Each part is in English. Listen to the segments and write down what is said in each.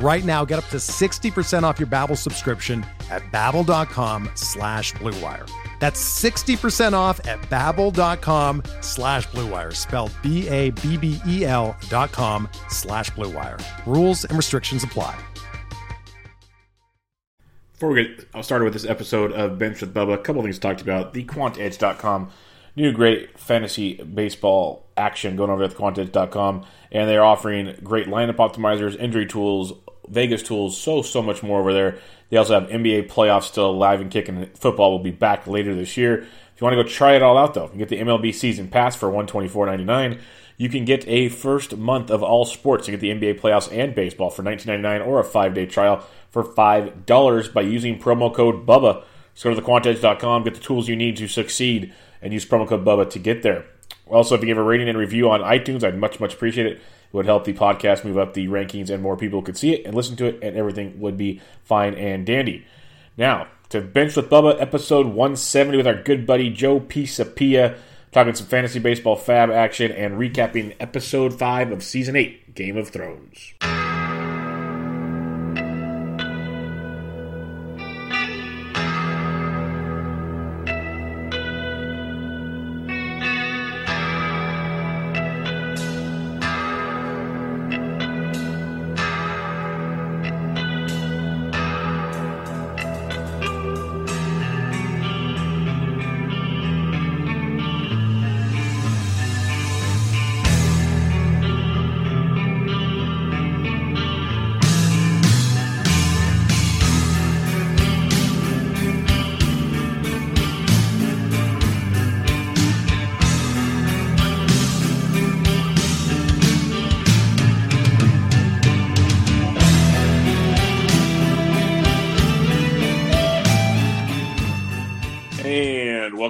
Right now, get up to 60% off your Babbel subscription at babbel.com slash bluewire. That's 60% off at babbel.com slash bluewire, spelled B-A-B-B-E-L dot com slash bluewire. Rules and restrictions apply. Before we get started with this episode of Bench with Bubba, a couple things talked about. The quantedge.com, new great fantasy baseball action going over at quantedge.com, and they're offering great lineup optimizers, injury tools, Vegas tools, so, so much more over there. They also have NBA playoffs still alive and kicking. Football will be back later this year. If you want to go try it all out, though, you get the MLB season pass for $124.99. You can get a first month of all sports. to get the NBA playoffs and baseball for $19.99 or a five day trial for $5 by using promo code BUBBA. So go to thequantedge.com, get the tools you need to succeed, and use promo code BUBBA to get there. Also, if you give a rating and review on iTunes, I'd much, much appreciate it. Would help the podcast move up the rankings and more people could see it and listen to it, and everything would be fine and dandy. Now, to Bench with Bubba, episode 170 with our good buddy Joe Pisapia, talking some fantasy baseball fab action and recapping episode 5 of season 8, Game of Thrones.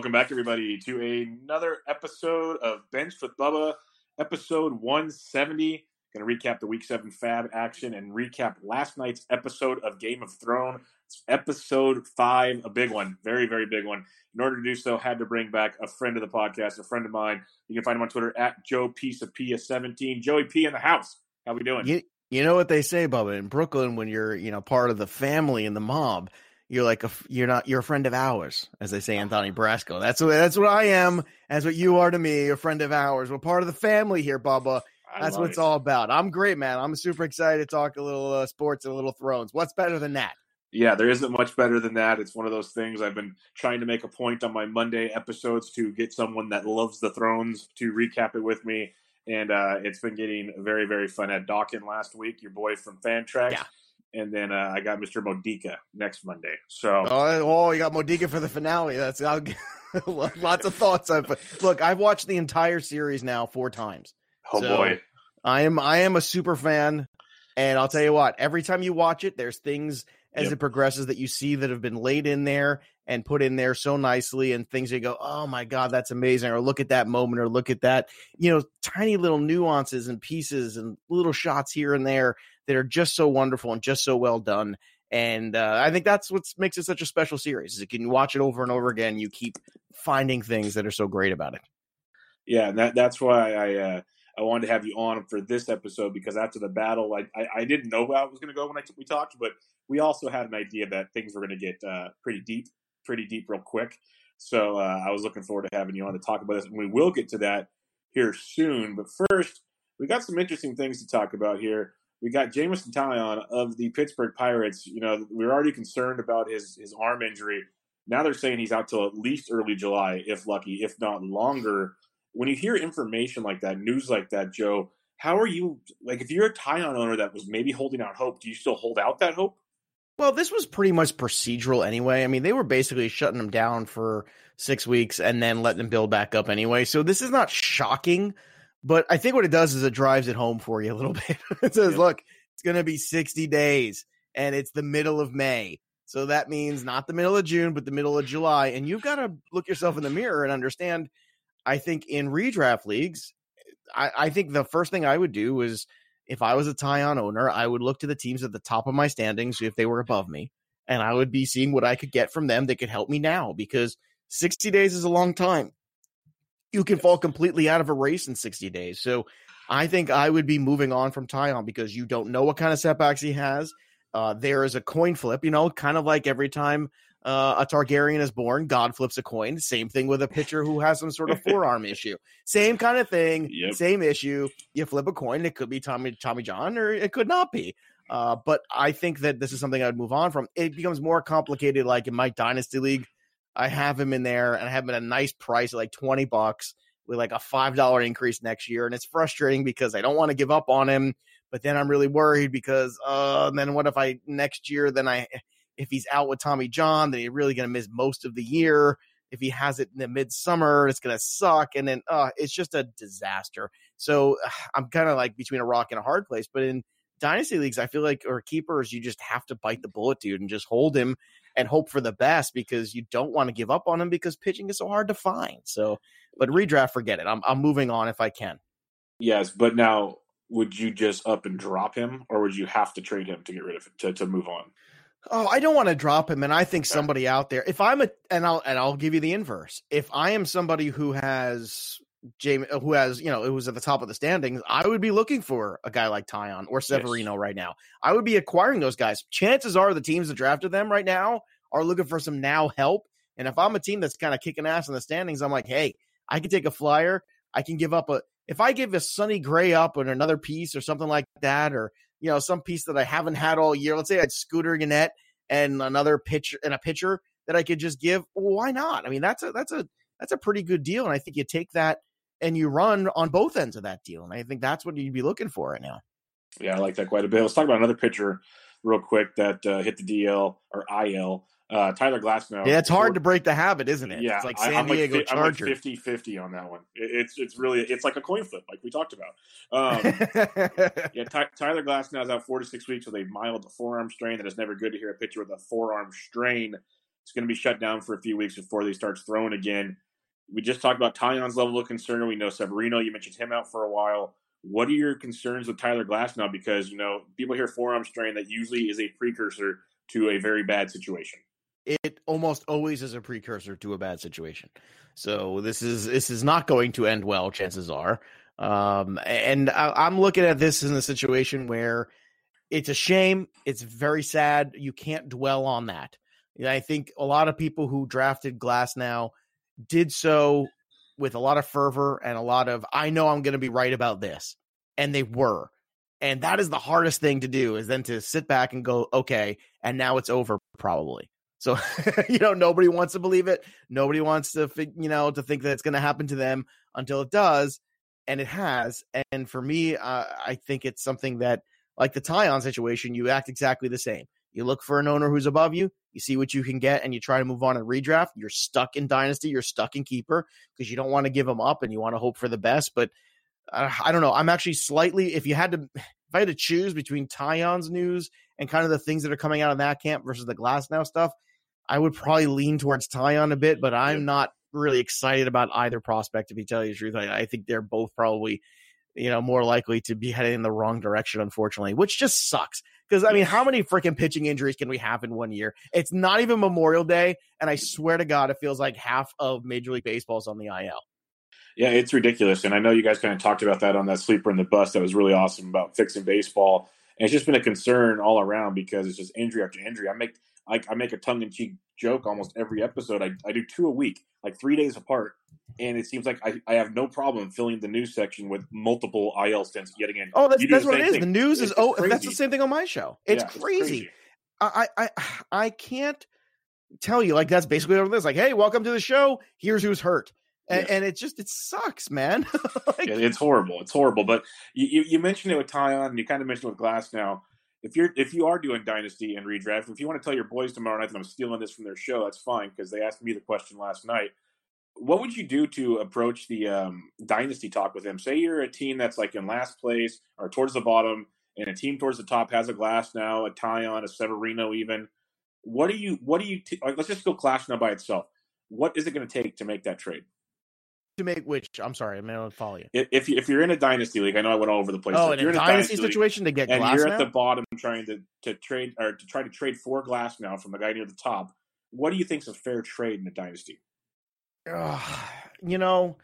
Welcome back, everybody, to another episode of Bench with Bubba, episode 170. Going to recap the Week 7 Fab action and recap last night's episode of Game of Thrones. It's episode 5, a big one, very, very big one. In order to do so, had to bring back a friend of the podcast, a friend of mine. You can find him on Twitter at Joe Piece of Pisapia 17 Joey P in the house. How we doing? You, you know what they say, Bubba, in Brooklyn, when you're you know part of the family and the mob, you're like a you're not you're a friend of ours, as they say Anthony Brasco. That's what that's what I am. That's what you are to me, a friend of ours. We're part of the family here, Bubba. That's what it's it. all about. I'm great, man. I'm super excited to talk a little uh, sports and a little Thrones. What's better than that? Yeah, there isn't much better than that. It's one of those things I've been trying to make a point on my Monday episodes to get someone that loves the Thrones to recap it with me. And uh, it's been getting very, very fun. At Dawkin last week, your boy from Fantrax. Yeah. And then uh, I got Mr. Modica next Monday. So Oh, oh you got Modica for the finale. That's I'll, lots of thoughts. I've, look, I've watched the entire series now four times. oh so- boy, I am I am a super fan, and I'll tell you what. Every time you watch it, there's things as Yep. it progresses that you see that have been laid in there and put in there so nicely, and things you go, "Oh my god, that's amazing!" Or look at that moment, or look at that, you know, tiny little nuances and pieces and little shots here and there that are just so wonderful and just so well done. And uh, I think that's what makes it such a special series. Is you can watch it over and over again. You keep finding things that are so great about it. yeah, and that that's why I uh, I wanted to have you on for this episode because after the battle, I I, I didn't know how it was going to go when I we talked, but we also had an idea that things were going to get uh, pretty deep, pretty deep, real quick. So uh, I was looking forward to having you on to talk about this, and we will get to that here soon. But first, we got some interesting things to talk about here. We got Jameson Taillon of the Pittsburgh Pirates. You know, we were already concerned about his his arm injury. Now they're saying he's out till at least early July, if lucky, if not longer when you hear information like that, news like that, Joe, how are you like if you're a Taillon owner that was maybe holding out hope, do you still hold out that hope? Well, this was pretty much procedural anyway. I mean, they were basically shutting him down for six weeks and then letting him build back up anyway. So this is not shocking, but I think what it does is it drives it home for you a little bit. it says, yeah. look, it's going to be 60 days and it's the middle of May. So that means not the middle of June, but the middle of July. And you've got to look yourself in the mirror and understand. I think in redraft leagues, I, I think the first thing I would do is if I was a Taillon owner, I would look to the teams at the top of my standings if they were above me, and I would be seeing what I could get from them that could help me now because 60 days is a long time. You can fall completely out of a race in 60 days. So I think I would be moving on from Taillon because you don't know what kind of setbacks he has. Uh, there is a coin flip, you know, kind of like every time uh, a Targaryen is born, God flips a coin. Same thing with a pitcher who has some sort of forearm issue. Same kind of thing. Yep. Same issue. You flip a coin. It could be Tommy Tommy John, or it could not be. Uh, but I think that this is something I'd move on from. It becomes more complicated. Like in my dynasty league, I have him in there, and I have him at a nice price, like twenty bucks, with like a five dollar increase next year. And it's frustrating because I don't want to give up on him, but then I'm really worried because, uh, then what if I next year? Then I if he's out with Tommy John, then he's really going to miss most of the year. If he has it in the midsummer, it's going to suck. And then uh, it's just a disaster. So I'm kind of like between a rock and a hard place. But in dynasty leagues, I feel like, or keepers, you just have to bite the bullet, dude, and just hold him and hope for the best because you don't want to give up on him because pitching is so hard to find. So, but redraft, forget it. I'm, I'm moving on if I can. Yes, but now would you just up and drop him, or would you have to trade him to get rid of to, to move on? Oh, I don't want to drop him, and I think somebody out there. If I'm a, and I'll and I'll give you the inverse. If I am somebody who has Jamie, uh, who has you know, it was at the top of the standings, I would be looking for a guy like Taillon or Severino yes. right now. I would be acquiring those guys. Chances are the teams that drafted them right now are looking for some now help. And if I'm a team that's kind of kicking ass in the standings, I'm like, hey, I can take a flyer. I can give up a. If I give a Sonny Gray up and another piece or something like that, or you know, some piece that I haven't had all year. Let's say I had Scooter Gennett and another pitcher and a pitcher that I could just give. Well, why not? I mean, that's a that's a that's a pretty good deal, and I think you take that and you run on both ends of that deal, and I think that's what you'd be looking for right now. Yeah, I like that quite a bit. Let's talk about another pitcher real quick that uh, hit the DL or IL uh, Tyler Glasnow. Yeah, it's hard to break the habit, isn't it? Yeah, it's like San I, am Diego like, Chargers. I'm like 50 50 on that one. it's it's really it's like a coin flip, like we talked about. Um, yeah, Ty, Tyler Glasnow is out four to six weeks with a mild forearm strain. That is never good to hear a pitcher with a forearm strain. It's going to be shut down for a few weeks before he starts throwing again. We just talked about Taillon's level of concern. We know Severino. You mentioned him out for a while. What are your concerns with Tyler Glasnow? Because you know people hear forearm strain that usually is a precursor to a very bad situation it almost always is a precursor to a bad situation. So this is this is not going to end well. Chances are, um, and I, am looking at this in a situation where it's a shame. It's very sad. You can't dwell on that. I think a lot of people who drafted Glasnow did so with a lot of fervor and a lot of I know I'm going to be right about this, and they were. And that is the hardest thing to do is then to sit back and go, okay, and now it's over probably. So, you know, nobody wants to believe it. Nobody wants to, you know, to think that it's going to happen to them until it does. And it has. And for me, uh, I think it's something that, like the Taillon situation, you act exactly the same. You look for an owner who's above you, you see what you can get, and you try to move on and redraft. You're stuck in Dynasty, you're stuck in Keeper because you don't want to give them up and you want to hope for the best. But uh, I don't know. I'm actually slightly, if you had to, if I had to choose between Taillon's news and kind of the things that are coming out of that camp versus the Glasnow stuff, I would probably lean towards Taillon a bit, but I'm not really excited about either prospect. If you tell you the truth, I, I think they're both probably, you know, more likely to be heading in the wrong direction, unfortunately, which just sucks. Because I mean, how many freaking pitching injuries can we have in one year? It's not even Memorial Day, and I swear to God, it feels like half of Major League Baseball is on the IL. Yeah, it's ridiculous, and I know you guys kind of talked about that on that sleeper in the bus. That was really awesome about fixing baseball, and it's just been a concern all around because it's just injury after injury. I make I, I make a tongue in cheek joke almost every episode. I, I do two a week, like three days apart. And it seems like I, I have no problem filling the news section with multiple IL stints yet again. Oh, that's, that's what it is. Thing. The news it's, is oh, crazy. that's the same thing on my show. It's, yeah, crazy. it's crazy. I, I I can't tell you like that's basically what it is. Like, hey, welcome to the show. Here's who's hurt. and, yeah. and it just it sucks, man. like, it's horrible. It's horrible. But you, you mentioned it with Taillon, and you kind of mentioned it with Glasnow. If you're if you are doing dynasty and redraft, if you want to tell your boys tomorrow night that I'm stealing this from their show, that's fine because they asked me the question last night. What would you do to approach the um, dynasty talk with them? Say you're a team that's like in last place or towards the bottom, and a team towards the top has a Glasnow, a Taillon, a Severino, even. What do you? What do you? T- let's just go Glasnow by itself. What is it going to take to make that trade? To make which I'm sorry, I may not follow you. If if you're in a dynasty league, I know I went all over the place. Oh, in you're in a dynasty, dynasty situation to get and glass you're now? at the bottom trying to, to trade or to try to trade for Glasnow from the guy near the top. What do you think is a fair trade in a dynasty? Uh, you know,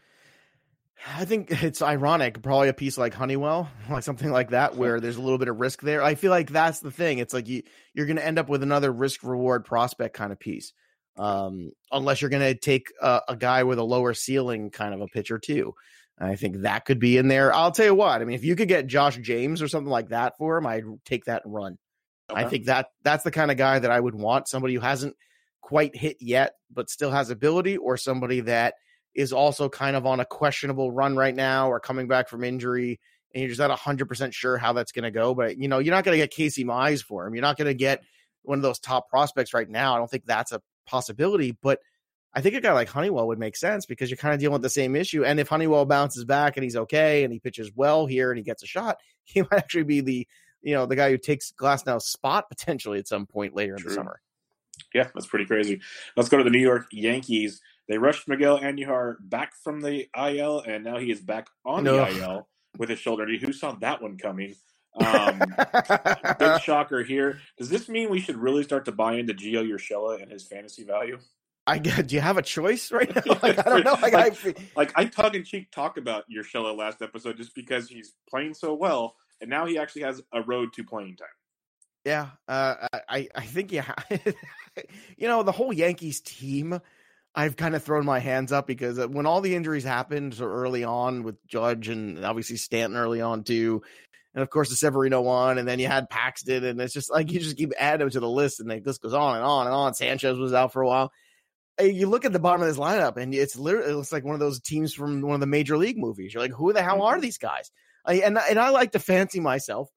I think it's ironic. Probably a piece like Honeywell, like something like that, where there's a little bit of risk there. I feel like that's the thing. It's like you you're going to end up with another risk reward prospect kind of piece um, unless you're going to take a, a, guy with a lower ceiling kind of a pitcher too. I think that could be in there. I'll tell you what. I mean, if you could get Josh James or something like that for him, I'd take that and run. Okay. I think that that's the kind of guy that I would want. Somebody who hasn't quite hit yet, but still has ability, or somebody that is also kind of on a questionable run right now, or coming back from injury, and you're just not hundred percent sure how that's going to go. But you know, you're not going to get Casey Mize for him. You're not going to get one of those top prospects right now. I don't think that's a possibility, but I think a guy like Honeywell would make sense because you're kind of dealing with the same issue. And if Honeywell bounces back and he's okay and he pitches well here and he gets a shot, he might actually be the you know the guy who takes Glasnow's spot potentially at some point later True. in the summer. Yeah, that's pretty crazy. Let's go to the New York Yankees. They rushed Miguel Andujar back from the IL, and now he is back on no. the IL with his shoulder. Who saw that one coming? Um, big shocker here. Does this mean we should really start to buy into Gio Urshela and his fantasy value? I do you have a choice right now? Like, I don't know. Like, like, I, like I in cheek talk about Urshela last episode just because he's playing so well, and now he actually has a road to playing time. Yeah, uh, I I think yeah, you know the whole Yankees team. I've kind of thrown my hands up because uh, when all the injuries happened so early on with Judge and obviously Stanton early on too, and of course the Severino one, and then you had Paxton, and it's just like you just keep adding to the list, and like this goes on and on and on. Sanchez was out for a while. You look at the bottom of this lineup, and it's literally looks like one of those teams from one of the major league movies. You're like, who the hell are mm-hmm. these guys? I, and and I like to fancy myself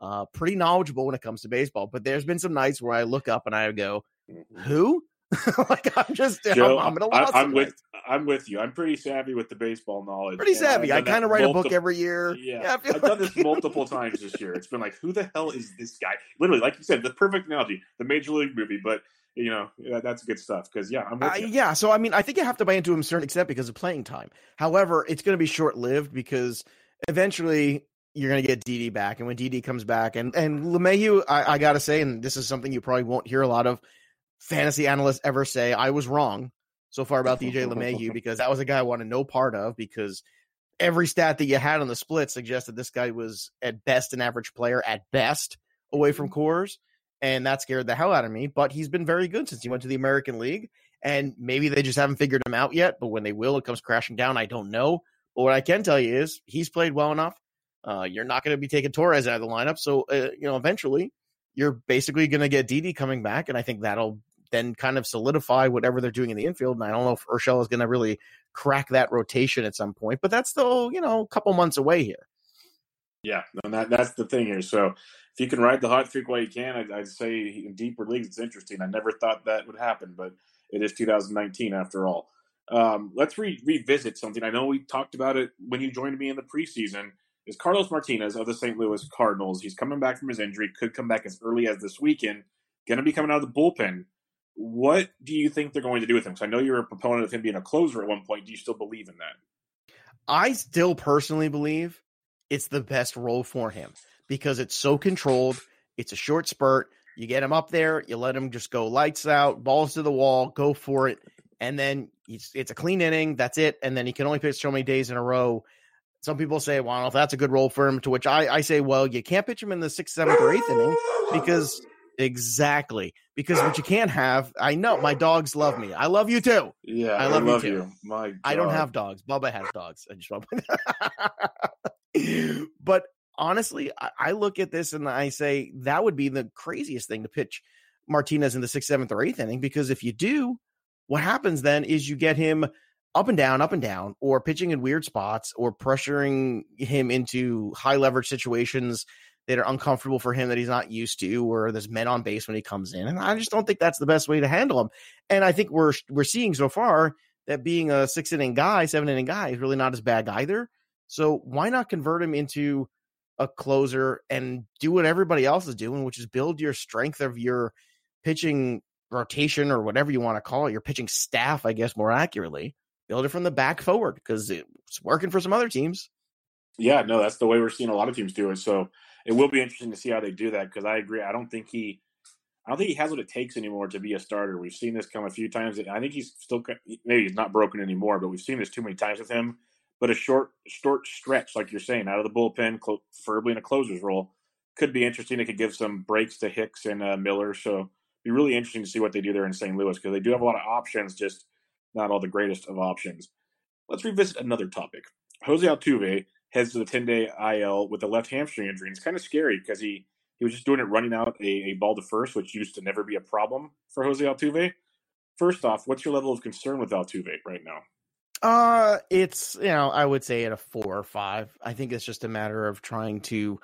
uh, pretty knowledgeable when it comes to baseball, but there's been some nights where I look up and I go, mm-hmm. who? like I'm just Joe, I'm, I'm, at a loss. I, am with I'm with you. I'm pretty savvy with the baseball knowledge. Pretty savvy. I kind of write multiple, a book every year. Yeah, yeah I've done this multiple times this year. It's been like, who the hell is this guy? Literally, like you said, the perfect analogy, the major league movie. But you know, that, that's good stuff because yeah, I'm uh, yeah. So I mean, I think you have to buy into him a certain extent because of playing time. However, it's going to be short lived because eventually you're going to get Didi back, and when Didi comes back, and and LeMahieu, I, I got to say, and this is something you probably won't hear a lot of fantasy analysts ever say I was wrong so far about DJ LeMahieu because that was a guy I wanted no part of because every stat that you had on the split suggested this guy was at best an average player at best away from mm-hmm. And that scared the hell out of me. But he's been very good since he went to the American League. And maybe they just haven't figured him out yet. But when they will, it comes crashing down. I don't know. But what I can tell you is he's played well enough. Uh, you're not going to be taking Torres out of the lineup. So, uh, you know, eventually you're basically going to get Didi coming back. And I think that'll then kind of solidify whatever they're doing in the infield. And I don't know if Urshela is going to really crack that rotation at some point, but that's still, you know, a couple months away here. Yeah, and that, that's the thing here. So if you can ride the hot streak while you can, I'd, I'd say in deeper leagues, it's interesting. I never thought that would happen, but it is 2019 after all. Um, let's re- revisit something. I know we talked about it when you joined me in the preseason. Is Carlos Martinez of the St. Louis Cardinals? He's coming back from his injury. Could come back as early as this weekend. Going to be coming out of the bullpen. What do you think they're going to do with him? Because I know you're a proponent of him being a closer at one point. Do you still believe in that? I still personally believe it's the best role for him because it's so controlled. It's a short spurt. You get him up there, you let him just go lights out, balls to the wall, go for it. And then it's, a clean inning. That's it. And then he can only pitch so many days in a row. Some people say, well, if that's a good role for him, to which I, I say, well, you can't pitch him in the sixth, seventh, or eighth inning because Exactly. Because what you can't have, I know my dogs love me. I love you too. Yeah, I love, I love you too. You. My I don't have dogs. Bubba has dogs. I just want But honestly, I, I look at this and I say that would be the craziest thing to pitch Martinez in the sixth, seventh, or eighth inning. Because if you do, what happens then is you get him up and down, up and down, or pitching in weird spots, or pressuring him into high leverage situations that are uncomfortable for him that he's not used to, or there's men on base when he comes in. And I just don't think that's the best way to handle him. And I think we're we're seeing so far that being a six inning guy, seven inning guy is really not as bad either. So why not convert him into a closer and do what everybody else is doing, which is build your strength of your pitching rotation or whatever you want to call it, your pitching staff, I guess more accurately. Build it from the back forward because it's working for some other teams. Yeah, no, that's the way we're seeing a lot of teams do it. So it will be interesting to see how they do that because I agree. I don't think he, I don't think he has what it takes anymore to be a starter. We've seen this come a few times. I think he's still maybe he's not broken anymore, but we've seen this too many times with him. But a short, short stretch, like you're saying, out of the bullpen, preferably in a closer's role, could be interesting. It could give some breaks to Hicks and uh, Miller. So be really interesting to see what they do there in St. Louis because they do have a lot of options, just not all the greatest of options. Let's revisit another topic. Jose Altuve heads to the 10 day IL with a left hamstring injury. And it's kind of scary because he, he was just doing it running out a, a ball to first, which used to never be a problem for Jose Altuve. First off, what's your level of concern with Altuve right now? Uh, it's you know I would say at a four or five. I think it's just a matter of trying to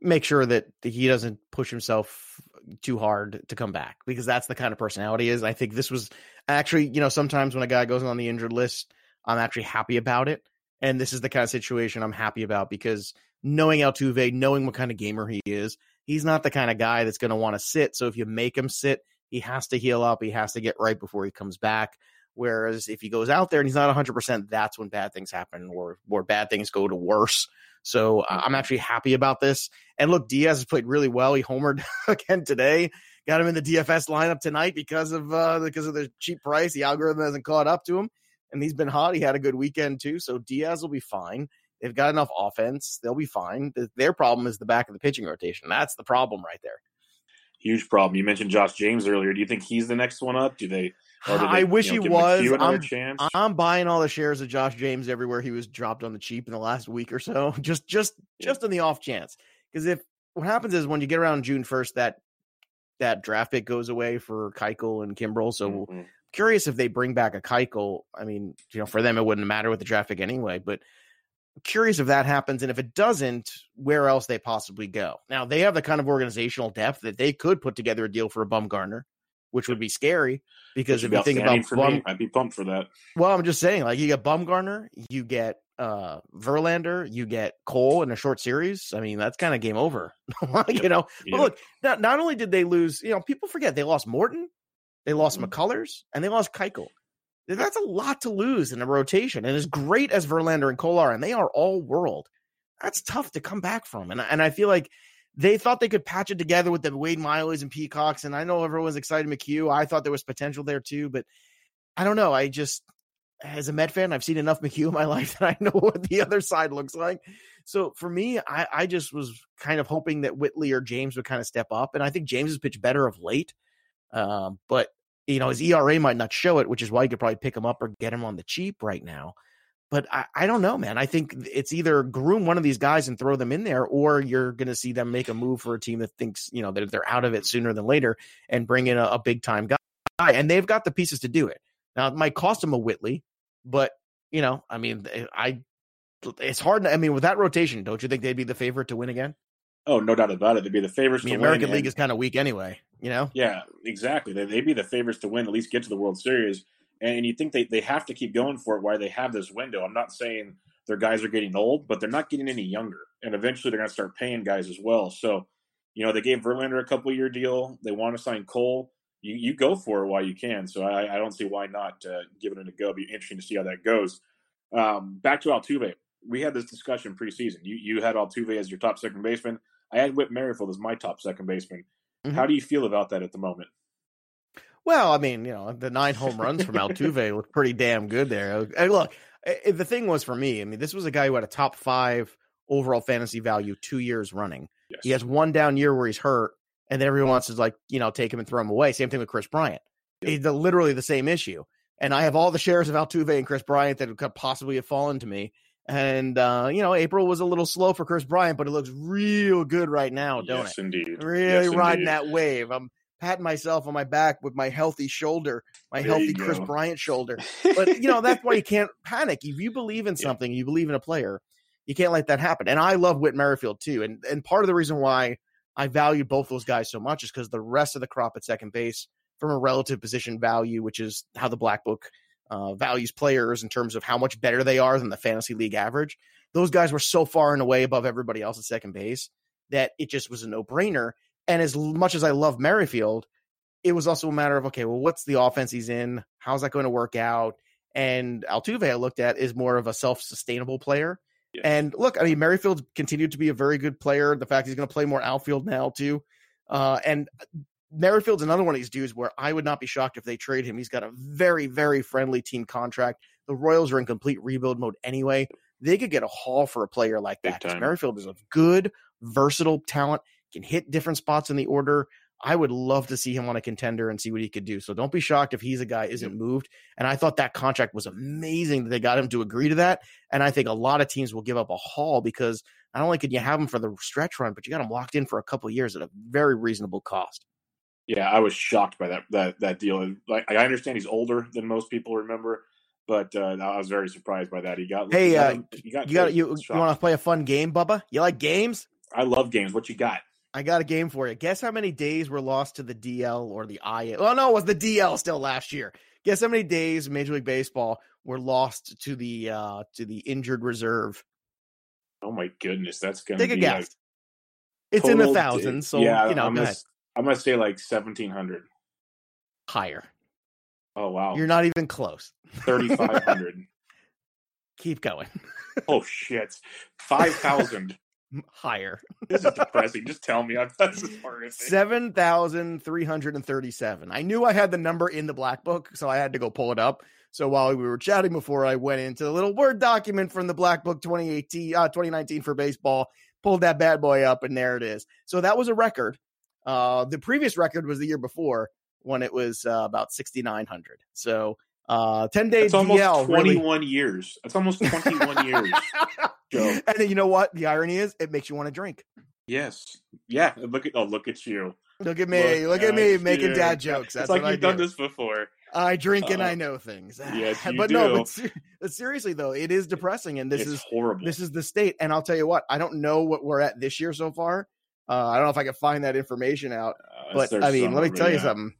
make sure that he doesn't push himself too hard to come back because that's the kind of personality is. I think this was actually you know sometimes when a guy goes on the injured list, I'm actually happy about it and this is the kind of situation I'm happy about because knowing Altuve, knowing what kind of gamer he is, he's not the kind of guy that's going to want to sit. So if you make him sit, he has to heal up. He has to get right before he comes back. Whereas if he goes out there and he's not 100%, that's when bad things happen or, or bad things go to worse. So uh, I'm actually happy about this. And look, Diaz has played really well. He homered again today. Got him in the DFS lineup tonight because of uh, because of the cheap price. The algorithm hasn't caught up to him and he's been hot. He had a good weekend too, so Diaz will be fine. They've got enough offense; they'll be fine. Their problem is the back of the pitching rotation. That's the problem right there. Huge problem. You mentioned Josh James earlier. Do you think he's the next one up? Do they? They I wish you know, he was. I'm, I'm, buying all the shares of Josh James everywhere he was dropped on the cheap in the last week or so. Just, just, just on the off chance. Because if what happens is when you get around June first, that that draft pick goes away for Keuchel and Kimbrel. So mm-hmm curious if they bring back a Keuchel. I mean, you know, for them it wouldn't matter with the traffic anyway, but curious if that happens and if it doesn't, where else they possibly go. Now they have the kind of organizational depth that they could put together a deal for a Bumgarner, which would be scary because if you think about Bum, me, I'd be pumped for that. Well, I'm just saying, like you get Bumgarner, you get uh Verlander, you get Cole in a short series. I mean, that's kind of game over. you know, but look, not, not only did they lose, you know, people forget they lost Morton, they lost mm-hmm. McCullers and they lost Keuchel. That's a lot to lose in a rotation. And as great as Verlander and Cole are, and they are all world, that's tough to come back from. And, and I feel like they thought they could patch it together with the Wade Miley's and Peacocks. And I know everyone's excited McHugh. I thought there was potential there too, but I don't know. I just, as a Met fan, I've seen enough McHugh in my life that I know what the other side looks like. So for me, I, I just was kind of hoping that Whitley or James would kind of step up. And I think James has pitched better of late. Um, but you know, his ERA might not show it, which is why you could probably pick him up or get him on the cheap right now. But I, I don't know, man. I think it's either groom one of these guys and throw them in there, or you're going to see them make a move for a team that thinks, you know, that they're out of it sooner than later and bring in a, a big time guy. And they've got the pieces to do it. Now, it might cost them a Whitley, but, you know, I mean, I, it's hard. To, I mean, with that rotation, don't you think they'd be the favorite to win again? Oh, no doubt about it. They'd be the favorites. The American League and, is kind of weak anyway. You know? Yeah, exactly. They, would be the favorites to win, at least get to the World Series. And you think they, they have to keep going for it while they have this window. I'm not saying their guys are getting old, but they're not getting any younger. And eventually they're going to start paying guys as well. So, you know, they gave Verlander a couple year deal. They want to sign Cole. You, you go for it while you can. So I, I don't see why not uh, giving it a go. It'll be interesting to see how that goes. Um, back to Altuve. We had this discussion preseason. You you had Altuve as your top second baseman. I had Whit Merrifield as my top second baseman. Mm-hmm. How do you feel about that at the moment? Well, I mean, you know, the nine home runs from Altuve looked pretty damn good there. And look, the thing was for me, I mean, this was a guy who had a top five overall fantasy value two years running. Yes. He has one down year where he's hurt, and then everyone wants to like, you know, take him and throw him away. Same thing with Kris Bryant. It's literally the same issue. And I have all the shares of Altuve and Kris Bryant that could possibly have fallen to me. And uh, you know, April was a little slow for Kris Bryant, but it looks real good right now, don't yes, it? Indeed. Really yes, riding indeed. that wave. I'm patting myself on my back with my healthy shoulder, my There healthy Chris. Bryant shoulder. But you know, that's why you can't panic. If you believe in Yeah. something, you believe in a player, you can't let that happen. And I love Whit Merrifield too. And and part of the reason why I value both those guys so much is because the rest of the crop at second base, from a relative position value, which is how the black book uh, values players in terms of how much better they are than the fantasy league average. Those guys were so far and away above everybody else at second base that it just was a no brainer. And as much as I love Merrifield, it was also a matter of okay, well, what's the offense he's in? How's that going to work out? And Altuve, I looked at, is more of a self sustainable player. Yeah. And look, I mean, Merrifield continued to be a very good player. The fact he's going to play more outfield now too, uh, and Merrifield's another one of these dudes where I would not be shocked if they trade him. He's got a very, very friendly team contract. The Royals are in complete rebuild mode anyway. They could get a haul for a player like that. Merrifield is a good, versatile talent, can hit different spots in the order. I would love to see him on a contender and see what he could do. So don't be shocked if he's a guy isn't moved. And I thought that contract was amazing that they got him to agree to that. And I think a lot of teams will give up a haul because not only could you have him for the stretch run, but you got him locked in for a couple of years at a very reasonable cost. Yeah, I was shocked by that that that deal. Like I understand he's older than most people remember, but uh, I was very surprised by that. He got Hey, he got, uh, him- he got You got you, you want to play a fun game, Bubba? You like games? I love games. What you got? I got a game for you. Guess how many days were lost to the DL or the IL? Well, no, it was the DL still last year. Guess how many days Major League Baseball were lost to the uh to the injured reserve? Oh my goodness, that's gonna Take a guess. a It's in the thousands, so yeah, you know, I'm go gonna, I'm gonna say like seventeen hundred. higher. Oh wow, You're not even close. thirty five hundred. Keep going. oh shit, five thousand. Higher. this is depressing. Just tell me. Is horrific. Seven thousand three hundred and thirty-seven. I knew I had the number in the black book, so I had to go pull it up. So while we were chatting before, I went into the little word document from the black book 2018, uh, 2019 for baseball, pulled that bad boy up, and there it is. So that was a record. Uh, the previous record was the year before when it was uh, about 6,900. So uh, 10 days It's almost DL twenty really. years. It's almost twenty one years. Joe. and then you know what? The irony is, it makes you want to drink. Yes. Yeah. Look at oh look at you. Look at me. Look, at me making dad jokes. That's it's like you've done do. this before. I drink and Uh, I know things. yes, but no, but, ser- but seriously though, it is depressing, and this it's is horrible. this is the state. And I'll tell you what, I don't know what we're at this year so far. Uh, I don't know if I can find that information out, Uh, but I mean, let me tell you yeah. something.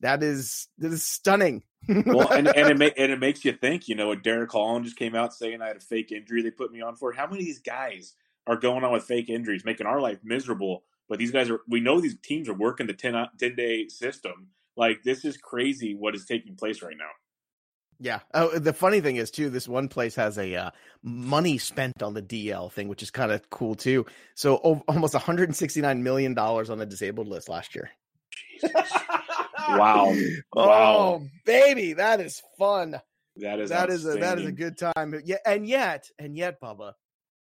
That is that is stunning. well, and, and it ma- and it makes you think. You know, what Derek Holland just came out saying I had a fake injury. They put me on for. How many of these guys are going on with fake injuries, making our life miserable? But these guys are. We know these teams are working the 10, 10 day system. Like this is crazy. What is taking place right now? Yeah. Oh, the funny thing is too, this one place has a uh, money spent on the DL thing, which is kind of cool too. So almost 169 million dollars on the disabled list last year. Wow. Oh, Wow. baby, that is fun. That is that is a that is a good time. Yeah, and yet, and yet, Bubba,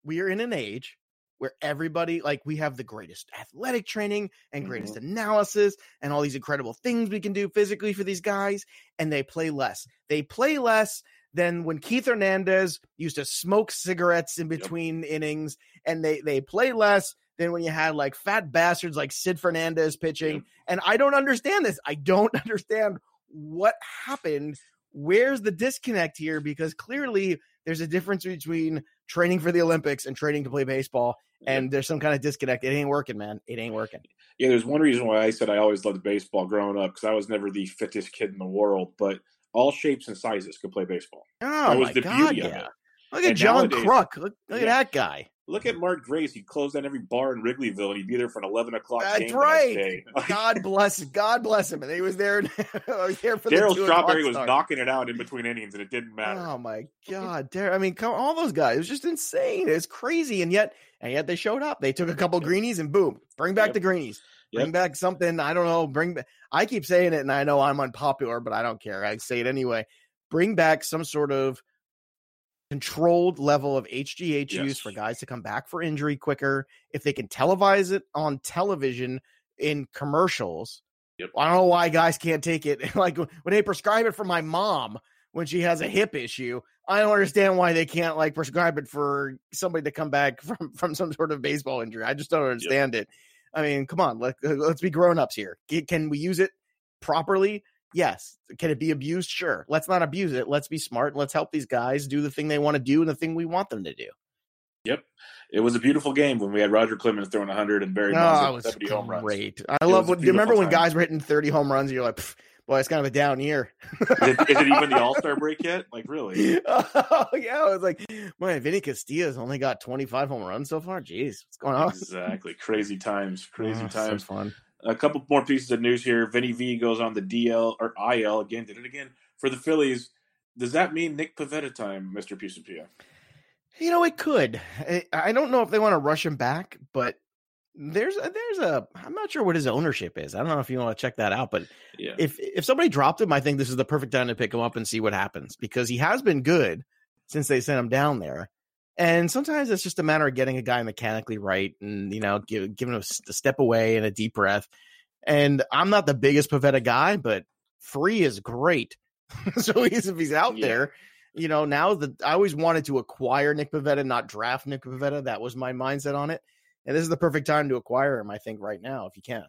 we are in an age where everybody like we have the greatest athletic training and greatest Mm-hmm. analysis and all these incredible things we can do physically for these guys, and they play less. They play less than when Keith Hernandez used to smoke cigarettes in between innings, and they they play less than when you had like fat bastards like Sid Fernandez pitching. And I don't understand this. I don't understand what happened. Where's the disconnect here? Because clearly there's a difference between training for the Olympics and training to play baseball. And there's some kind of disconnect. It ain't working, man. It ain't working. Yeah, there's one reason why I said I always loved baseball growing up because I was never the fittest kid in the world, but all shapes and sizes could play baseball. Oh That was my the god, beauty of it. Look at And John nowadays- Kruk. Look, look Yeah. at that guy. Look at Mark Grace. He'd close down every bar in Wrigleyville and he'd be there for an 11 o'clock That's game right. the. God bless God bless him. And he was there, was there for the Darryl Strawberry was start. knocking it out in between innings and it didn't matter. Oh my god, Dar- I mean, come all those guys. It was just insane. It's crazy, and yet, and yet they showed up. They took a couple greenies and boom, bring back Yep. the greenies. Bring Yep. back something. I don't know. Bring. ba- I keep saying it, and I know I'm unpopular, but I don't care. I say it anyway. Bring back some sort of controlled level of HGH use for guys to come back for injury quicker. If they can televise it on television in commercials, Yep. I don't know why guys can't take it. like when they prescribe it for my mom when she has a hip issue, I don't understand why they can't like prescribe it for somebody to come back from from some sort of baseball injury. I just don't understand it. I mean, come on, let, uh, let's be grown ups here. Can we use it properly? Yes. Can it be abused? Sure. Let's not abuse it. Let's be smart. Let's help these guys do the thing they want to do and the thing we want them to do. Yep. It was a beautiful game when we had Roger Clemens throwing 100 and Barry Bonds oh, 70 home runs. Great. I love what, you remember when guys were hitting 30 home runs and you're like, boy, it's kind of a down year. is, it, is, it even the All Star break yet? Like, really? Oh, yeah. I was like, boy, Vinny Castilla's only got 25 home runs so far. Jeez, what's going on? Exactly. Crazy times. Crazy oh, times. So fun. A couple more pieces of news here. Vinny V goes on the DL or IL again. Did it again for the Phillies. Does that mean Nick Pivetta time, Mister Pisapia? You know, it could. I don't know if they want to rush him back, but there's a, there's a I'm not sure what his ownership is. I don't know if you want to check that out, but yeah. if if somebody dropped him, I think this is the perfect time to pick him up and see what happens because he has been good since they sent him down there. And sometimes it's just a matter of getting a guy mechanically right and you know give, giving him a step away and a deep breath. And I'm not the biggest Pivetta guy, but free is great. so he's, if he's out yeah. there, you know, now that I always wanted to acquire Nick Pivetta, not draft Nick Pivetta. That was my mindset on it. And this is the perfect time to acquire him, I think, right now, if you can.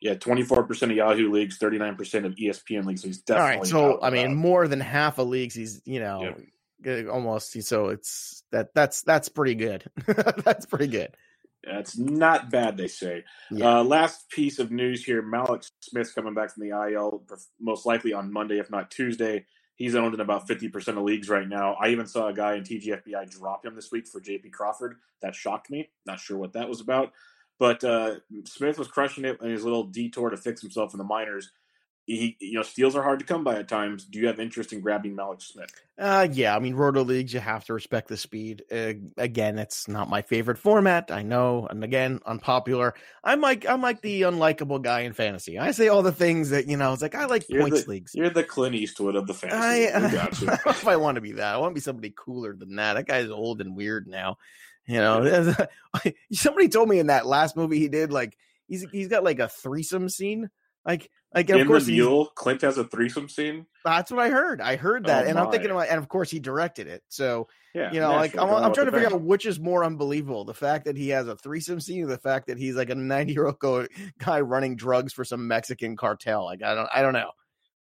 Yeah, 24% of Yahoo leagues, 39% of ESPN leagues. So he's definitely. All right. So, I mean, more than half of leagues, he's, you know, yep. Almost. So it's that, that's, that's pretty good. that's pretty good. That's not bad, they say. Yeah. Uh, last piece of news here Mallex Smith's coming back from the IL, most likely on Monday, if not Tuesday. He's owned in about 50% of leagues right now. I even saw a guy in TGFBI drop him this week for JP Crawford. That shocked me. Not sure what that was about. But uh, Smith was crushing it in his little detour to fix himself in the minors he, you know, steals are hard to come by at times. Do you have interest in grabbing Mallex Smith? Uh, yeah. I mean, roto leagues, you have to respect the speed. Uh, again, it's not my favorite format. I know, and again, unpopular. I'm like, I'm like the unlikable guy in fantasy. I say all the things that you know. It's like I like you're points the, leagues. You're the Clint Eastwood of the fantasy. I, I, I if I want to be that. I want to be somebody cooler than that. That guy's old and weird now. You know, somebody told me in that last movie he did, like he's he's got like a threesome scene like, like in of course, the Mule, Clint has a threesome scene. That's what I heard. I heard that, oh and I'm thinking, about, and of course, he directed it. So, yeah, you know, like I'm, I'm trying to figure out which is more unbelievable: the fact that he has a threesome scene, or the fact that he's like a 90 year old guy running drugs for some Mexican cartel. Like, I don't, I don't know,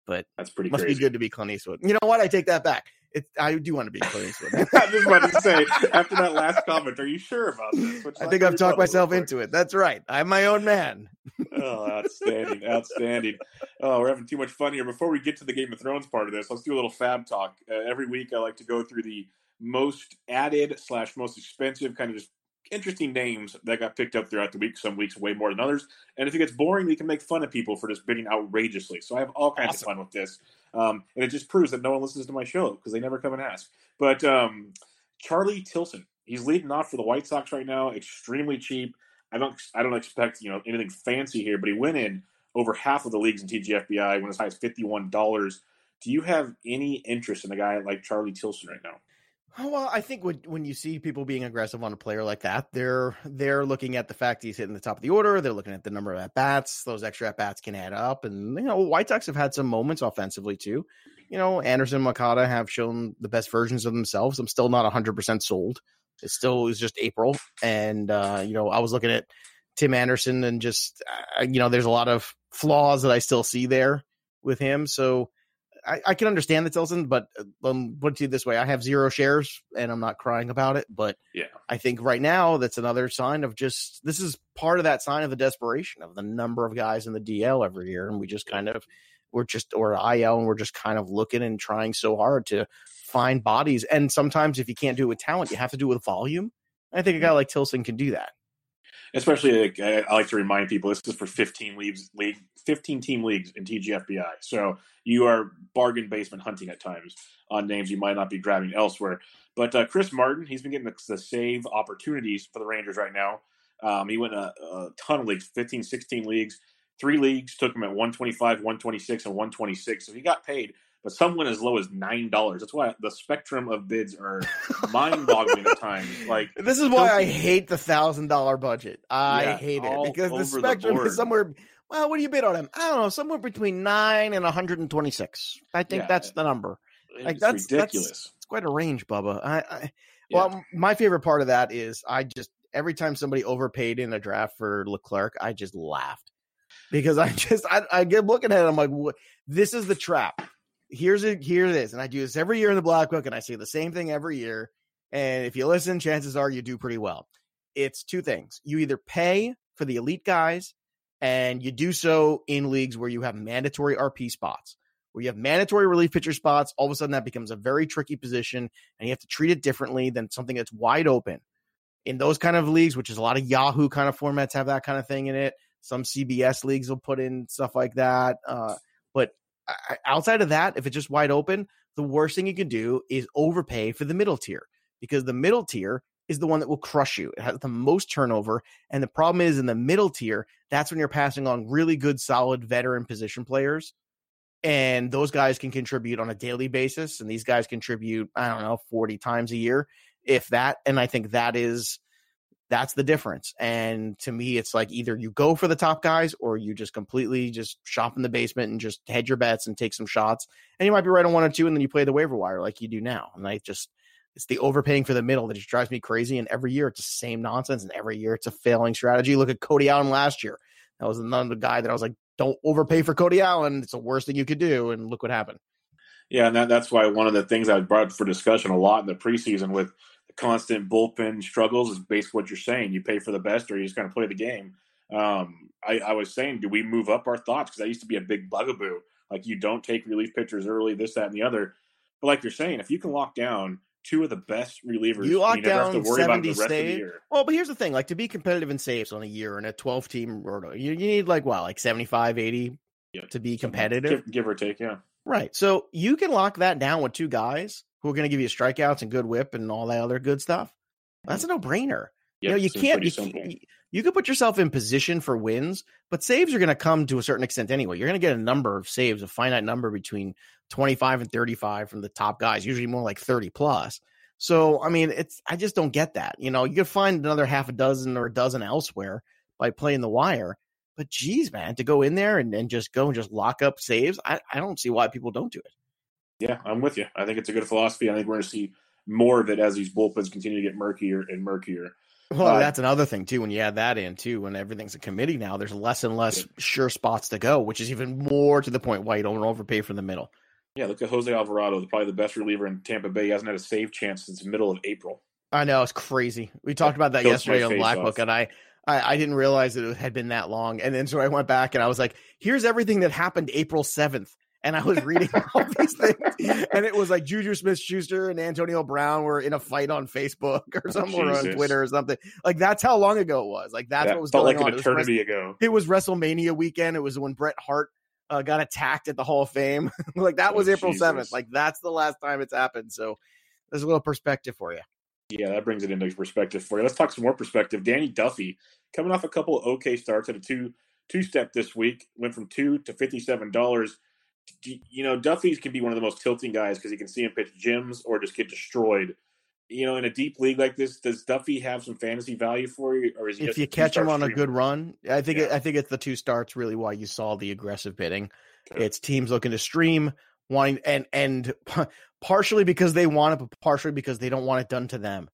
but that's pretty. Must crazy. be good to be Clint Eastwood. You know what? I take that back. It, I do want to be Clint Eastwood. I just wanted to say after that last comment, are you sure about this? I think I've talked myself into it. That's right. I'm my own man. oh, outstanding, outstanding. Oh, we're having too much fun here. Before we get to the Game of Thrones part of this, let's do a little fab talk. Uh, every week, I like to go through the most added slash most expensive kind of just interesting names that got picked up throughout the week. Some weeks way more than others. And if it gets boring, we can make fun of people for just bidding outrageously. So I have all kinds awesome. of fun with this. Um, and it just proves that no one listens to my show because they never come and ask. But um, Charlie Tilson, he's leading off for the White Sox right now, extremely cheap. I don't I don't expect you know anything fancy here, but he went in over half of the leagues in TGFBI, went as high as fifty one dollars. Do you have any interest in a guy like Charlie Tilson right now? Oh, well, I think when when you see people being aggressive on a player like that, they're they're looking at the fact he's hitting the top of the order. They're looking at the number of at bats. Those extra at bats can add up, and you know White Sox have had some moments offensively too. You know Anderson, Moncada have shown the best versions of themselves. I'm still not 100 percent sold. It still is just April, and uh, you know I was looking at Tim Anderson and just uh, you know there's a lot of flaws that I still see there with him. So I, I, can understand the Tilson, but uh, um, put it this way: I have zero shares, and I'm not crying about it. But yeah, I think right now that's another sign of just this is part of that sign of the desperation of the number of guys in the DL every year, and we just kind of we're just or IL, and we're just kind of looking and trying so hard to find bodies. And sometimes if you can't do it with talent, you have to do it with volume. I think a guy like Tilson can do that especially like, I like to remind people this is for 15 leagues, league, 15 team leagues in TGFBI. So you are bargain basement hunting at times on names you might not be grabbing elsewhere. But uh, Chris Martin, he's been getting the, the, save opportunities for the Rangers right now. Um, he went a, a, ton of leagues, 15, 16 leagues. Three leagues took him at 125, 126, and 126. So he got paid but some went as low as nine dollars. That's why the spectrum of bids are mind-boggling at times. Like this is why I hate the thousand dollar budget. I yeah, hate it because the spectrum the is somewhere. Well, what do you bid on him? I don't know, somewhere between nine and one hundred and twenty-six. I think yeah, that's the number. Like that's ridiculous. That's, it's quite a range, Bubba. I, I yeah. well, my favorite part of that is I just every time somebody overpaid in a draft for Leclerc, I just laughed because I just I, I get looking at it. I'm like, what? This is the trap. Here's it. Here it is, and I do this every year in the black book, and I say the same thing every year. And if you listen, chances are you do pretty well. It's two things: you either pay for the elite guys, and you do so in leagues where you have mandatory RP spots where you have mandatory relief pitcher spots, all of a sudden that becomes a very tricky position and you have to treat it differently than something that's wide open. In those kind of leagues, which is a lot of Yahoo kind of formats have that kind of thing in it. Some CBS leagues will put in stuff like that. Uh, but outside of that, if it's just wide open, the worst thing you can do is overpay for the middle tier because the middle tier is the one that will crush you. It has the most turnover. And the problem is in the middle tier, that's when you're passing on really good, solid veteran position players and those guys can contribute on a daily basis and these guys contribute i don't know 40 times a year if that and i think that is that's the difference and to me it's like either you go for the top guys or you just completely just shop in the basement and just hedge your bets and take some shots and you might be right on one or two and then you play the waiver wire like you do now and i just it's the overpaying for the middle that just drives me crazy and every year it's the same nonsense and every year it's a failing strategy look at cody allen last year that was another guy that i was like don't overpay for Cody Allen. It's the worst thing you could do. And look what happened. Yeah, and that, that's why one of the things I brought for discussion a lot in the preseason with the constant bullpen struggles is basically what you're saying. You pay for the best, or you just kind of play the game. Um, I, I, was saying, do we move up our thoughts? Because that used to be a big bugaboo. Like you don't take relief pitchers early, this, that, and the other. But like you're saying, if you can lock down two of the best relievers. You lock you down seventy saves. Well, but here's the thing: like to be competitive in saves on a year in a twelve team roto, you, you need like what, like 75, 80 to be competitive, give, give, or take. Yeah, right. So you can lock that down with two guys who are going to give you strikeouts and good whip and all that other good stuff. That's a mm-hmm. no brainer. Yep, you know, you can't. You, you can put yourself in position for wins, but saves are going to come to a certain extent anyway. You're going to get a number of saves, a finite number between 25 and 35 from the top guys, usually more like 30 plus. So, I mean, it's, I just don't get that. You know, you could find another half a dozen or a dozen elsewhere by playing the wire. But geez, man, to go in there and, and just go and just lock up saves, I, I don't see why people don't do it. Yeah, I'm with you. I think it's a good philosophy. I think we're going to see more of it as these bullpens continue to get murkier and murkier. Well, uh, that's another thing too. When you add that in too, when everything's a committee now, there's less and less sure spots to go, which is even more to the point why you don't overpay for the middle. Yeah, look at Jose Alvarado, probably the best reliever in Tampa Bay. He hasn't had a save chance since the middle of April. I know it's crazy. We talked about that yesterday on Black Book, and I, I, I didn't realize that it had been that long. And then so I went back and I was like, "Here's everything that happened April seventh and I was reading all these things, and it was like Juju Smith Schuster and Antonio Brown were in a fight on Facebook or oh, somewhere oh, on Twitter or something. Like that's how long ago it was. Like that's that what was felt going like on. an eternity it was, ago. It was WrestleMania weekend. It was when Bret Hart uh, got attacked at the Hall of Fame. like that was oh, April seventh. Like that's the last time it's happened. So there's a little perspective for you. Yeah, that brings it into perspective for you. Let's talk some more perspective. Danny Duffy coming off a couple of okay starts at a two two step this week, went from two to fifty seven dollars you know, Duffy's can be one of the most tilting guys because he can see him pitch gyms or just get destroyed. You know, in a deep league like this, does Duffy have some fantasy value for you, or is he if you catch him on streamer? a good run? I think yeah. it, I think it's the two starts really why you saw the aggressive bidding. Okay. It's teams looking to stream, wanting and and partially because they want it, but partially because they don't want it done to them.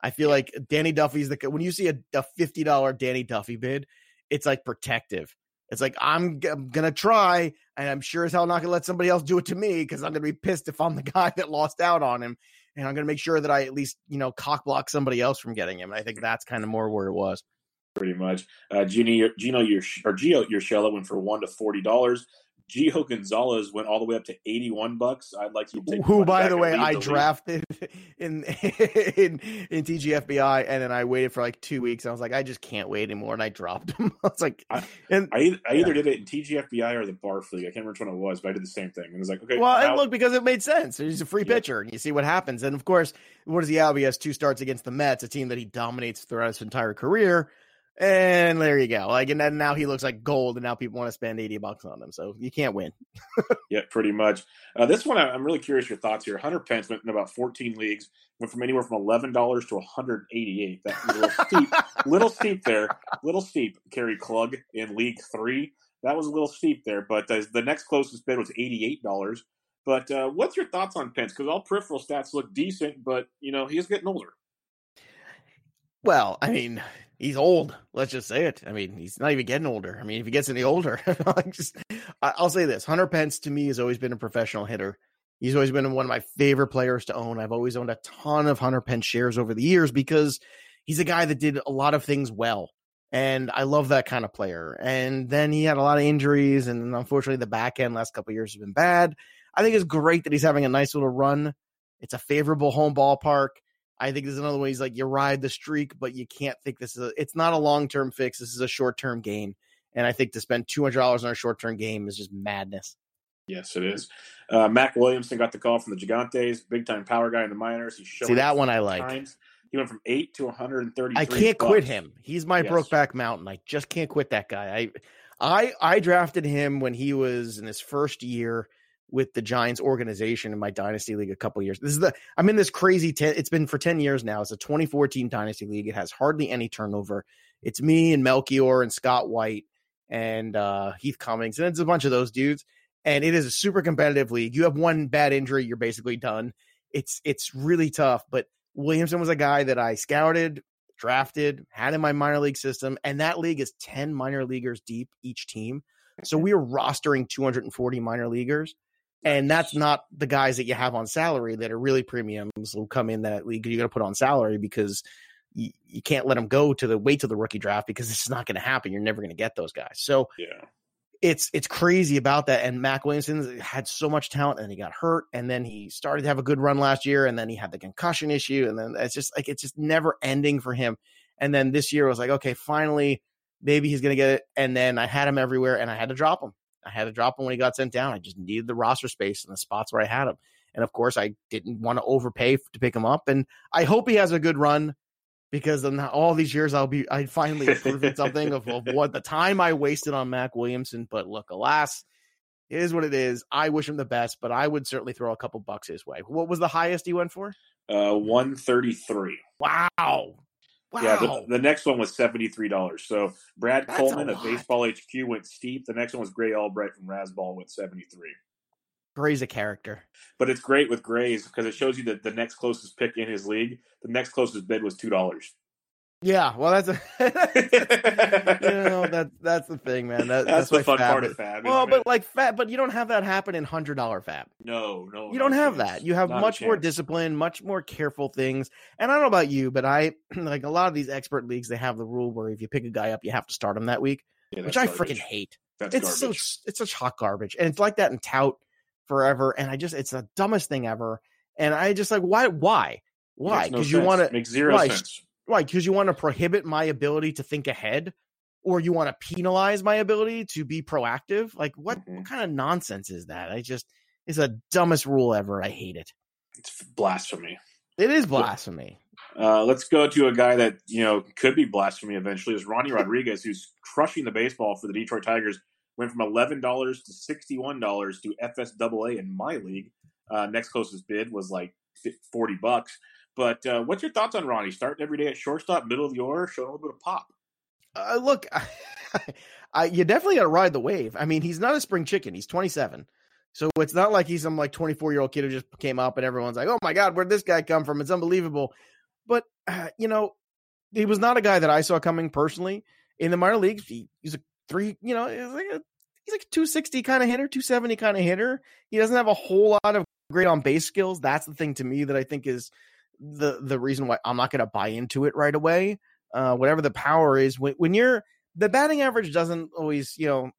I feel like Danny Duffy's the when you see a, a fifty dollar Danny Duffy bid, it's like protective. It's like I'm, g- I'm gonna try, and I'm sure as hell not gonna let somebody else do it to me because I'm gonna be pissed if I'm the guy that lost out on him, and I'm gonna make sure that I at least you know cock block somebody else from getting him. And I think that's kind of more where it was. Pretty much, uh, Gino, Gino, your or Gio, Urshela went for one to forty dollars. Gio Gonzalez went all the way up to eighty-one bucks. I'd like to take who, by the way, I the drafted in, in in TGFBI, and then I waited for like two weeks. I was like, I just can't wait anymore, and I dropped him. I was like, I, and I, I either yeah. did it in TGFBI or the Barf League. I can't remember which one it was, but I did the same thing. And it was like, okay, well, now- and look because it made sense. He's a free yeah. pitcher, and you see what happens. And of course, what does he have? He has two starts against the Mets, a team that he dominates throughout his entire career. And there you go. Like, and then now he looks like gold, and now people want to spend 80 bucks on him. So you can't win. yeah, pretty much. Uh, this one, I'm really curious your thoughts here. Hunter Pence went in about 14 leagues, went from anywhere from $11 to 188 That was a little steep, little steep there. Little steep. Kerry Klug in League Three. That was a little steep there, but uh, the next closest bid was $88. But uh, what's your thoughts on Pence? Because all peripheral stats look decent, but you know he's getting older. Well, I mean, he's old. Let's just say it. I mean, he's not even getting older. I mean, if he gets any older, just, I'll say this: Hunter Pence to me has always been a professional hitter. He's always been one of my favorite players to own. I've always owned a ton of Hunter Pence shares over the years because he's a guy that did a lot of things well. And I love that kind of player. And then he had a lot of injuries, and unfortunately, the back end last couple years has been bad. I think it's great that he's having a nice little run. It's a favorable home ballpark. I think there's another way He's like you ride the streak, but you can't think this is. A, it's not a long term fix. This is a short term gain, and I think to spend two hundred dollars on a short term game is just madness. Yes, it is. Uh, Mac Williamson got the call from the Gigantes, big time power guy in the minors. He's See that one I like. Times. He went from eight to 130. I can't bucks. quit him. He's my yes. Brokeback Mountain. I just can't quit that guy. I, I, I drafted him when he was in his first year with the Giants organization in my dynasty league a couple years. This is the I'm in this crazy. Ten, it's been for ten years now. It's a 2014 dynasty league. It has hardly any turnover. It's me and Melchior and Scott White and uh, Heath Cummings, and it's a bunch of those dudes. And it is a super competitive league. You have one bad injury, you're basically done. It's it's really tough. But Williamson was a guy that I scouted, drafted, had in my minor league system, and that league is 10 minor leaguers deep each team. So we are rostering 240 minor leaguers and that's not the guys that you have on salary that are really premiums will come in that league. You're going to put on salary because you, you can't let them go to the wait to the rookie draft because it's not going to happen. You're never going to get those guys. So yeah, it's it's crazy about that. And Mac Williamson had so much talent, and he got hurt, and then he started to have a good run last year, and then he had the concussion issue, and then it's just like it's just never ending for him. And then this year I was like, okay, finally, maybe he's going to get it. And then I had him everywhere, and I had to drop him. I had to drop him when he got sent down. I just needed the roster space in the spots where I had him. And of course, I didn't want to overpay to pick him up. And I hope he has a good run because in all these years I'll be I finally proven something of, of, what the time I wasted on Mac Williamson. But look, alas, it is what it is. I wish him the best, but I would certainly throw a couple bucks his way. What was the highest he went for? Uh, one thirty three. Wow, Wow. Yeah, the, the, next one was seventy three dollars. So Brad That's Coleman of Baseball HQ went steep. The next one was Grey Albright from Razzball went seventy three. Grey's a character, but it's great with Grey's because it shows you that the next closest pick in his league, the next closest bid was two dollars. Yeah, well, that's a you know that that's the thing, man. That, that's, that's the fun part of FAAB. Well, but like FAAB, but you don't have that happen in hundred dollar FAAB. No, no, you don't have that. You have much more discipline, much more careful things. And I don't know about you, but I like a lot of these expert leagues. They have the rule where if you pick a guy up, you have to start him that week, yeah, which I freaking hate. That's it's garbage. so it's such hot garbage, and it's like that in tout forever. And I just it's the dumbest thing ever. And I just like why why why because no you want to make zero why? sense Right, because you want to prohibit my ability to think ahead, or you want to penalize my ability to be proactive. Like, what, mm-hmm. what kind of nonsense is that? I just, it's the dumbest rule ever. I hate it. It's blasphemy. It is blasphemy. Uh, let's go to a guy that you know could be blasphemy eventually. Is Ronny Rodriguez, who's crushing the baseball for the Detroit Tigers. Went from eleven dollars to sixty-one dollars to FSAA in my league. Uh, next closest bid was like forty bucks. But uh, what's your thoughts on Ronny? Starting every day at shortstop, middle of the order, showing a little bit of pop. Uh, look, I, you definitely got to ride the wave. I mean, he's not a spring chicken. He's 27. So it's not like he's some like 24 year old kid who just came up and everyone's like, oh my God, where'd this guy come from? It's unbelievable. But, uh, you know, he was not a guy that I saw coming personally in the minor leagues. He, he's a three, you know, he's like a, he's like a 260 kind of hitter, 270 kind of hitter. He doesn't have a whole lot of great on base skills. That's the thing to me that I think is the the reason why I'm not going to buy into it right away. Uh, whatever the power is, when, when you're the batting average doesn't always you know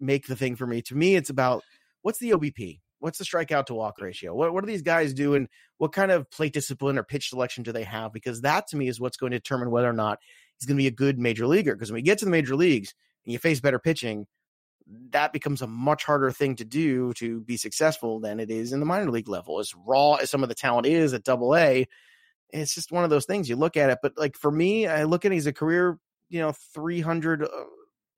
make the thing for me. To me, it's about what's the OBP, what's the strikeout to walk ratio, what what are these guys doing, what kind of plate discipline or pitch selection do they have? Because that to me is what's going to determine whether or not he's going to be a good major leaguer. Because when we get to the major leagues and you face better pitching, that becomes a much harder thing to do to be successful than it is in the minor league level. As raw as some of the talent is at double A, it's just one of those things you look at it. But like for me, I look at he's a career, you know, 300 uh,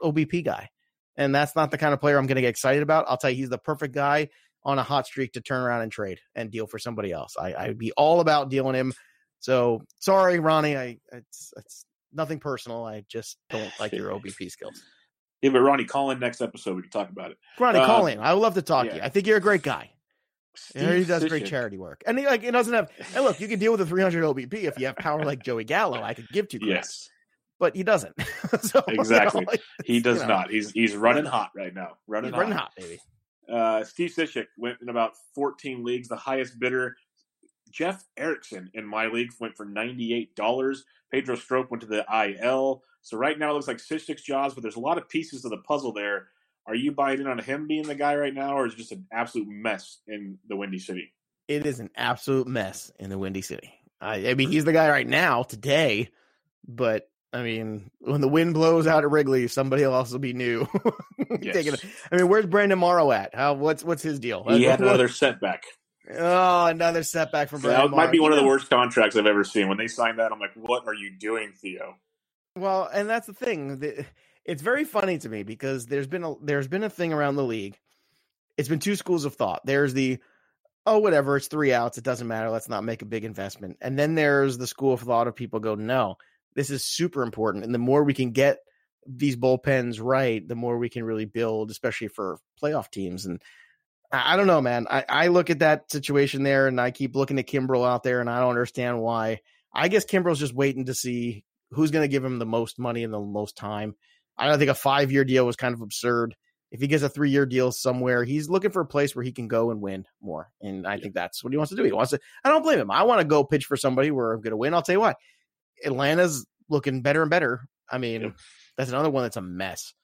OBP guy. And that's not the kind of player I'm going to get excited about. I'll tell you, he's the perfect guy on a hot streak to turn around and trade and deal for somebody else. I, I'd be all about dealing him. So sorry, Ronny. I it's it's nothing personal. I just don't like your OBP skills. Yeah, but Ronny, call in next episode. We can talk about it. Ronny, uh, call in. I would love to talk yeah. to you. I think you're a great guy. Yeah, he does Steve great charity work, and he like he doesn't have. And look, you can deal with a 300 OBP if you have power like Joey Gallo. I could give two credit, Yes, but he doesn't. so, you know, Exactly. like, he does you know, not. He's he's running hot right now. Running He's hot. running hot, baby. Uh, Steve Cishek went in about 14 leagues. The highest bidder, Jeff Erickson in my league, went for $98. Pedro Strop went to the IL. So right now it looks like Cishek's jaws, but there's a lot of pieces of the puzzle there. Are you buying in on him being the guy right now, or is it just an absolute mess in the Windy City? It is an absolute mess in the Windy City. I, I mean, he's the guy right now today, but I mean, when the wind blows out at Wrigley, somebody else will also be new. Yes. I mean, where's Brandon Morrow at? How what's what's his deal? He had another setback. Oh, another setback for So Brandon that might be one of the worst contracts I've ever seen. When they signed that, I'm like, what are you doing, Theo? Well, and that's the thing. It's very funny to me because there's been a there's been a thing around the league. It's been two schools of thought. There's the oh whatever, it's three outs, it doesn't matter, let's not make a big investment. And then there's the school of thought of people go, no, this is super important. And the more we can get these bullpens right, the more we can really build, especially for playoff teams. And I, don't know, man. I, I look at that situation there and I keep looking at Kimbrel out there and I don't understand why. I guess Kimbrel's just waiting to see who's going to give him the most money and the most time. I don't think a five year deal was kind of absurd. If he gets a three year deal somewhere, he's looking for a place where he can go and win more. And I think that's what he wants to do. He wants to, I don't blame him. I want to go pitch for somebody where I'm going to win. I'll tell you what, Atlanta's looking better and better. I mean, Yep. that's another one that's a mess.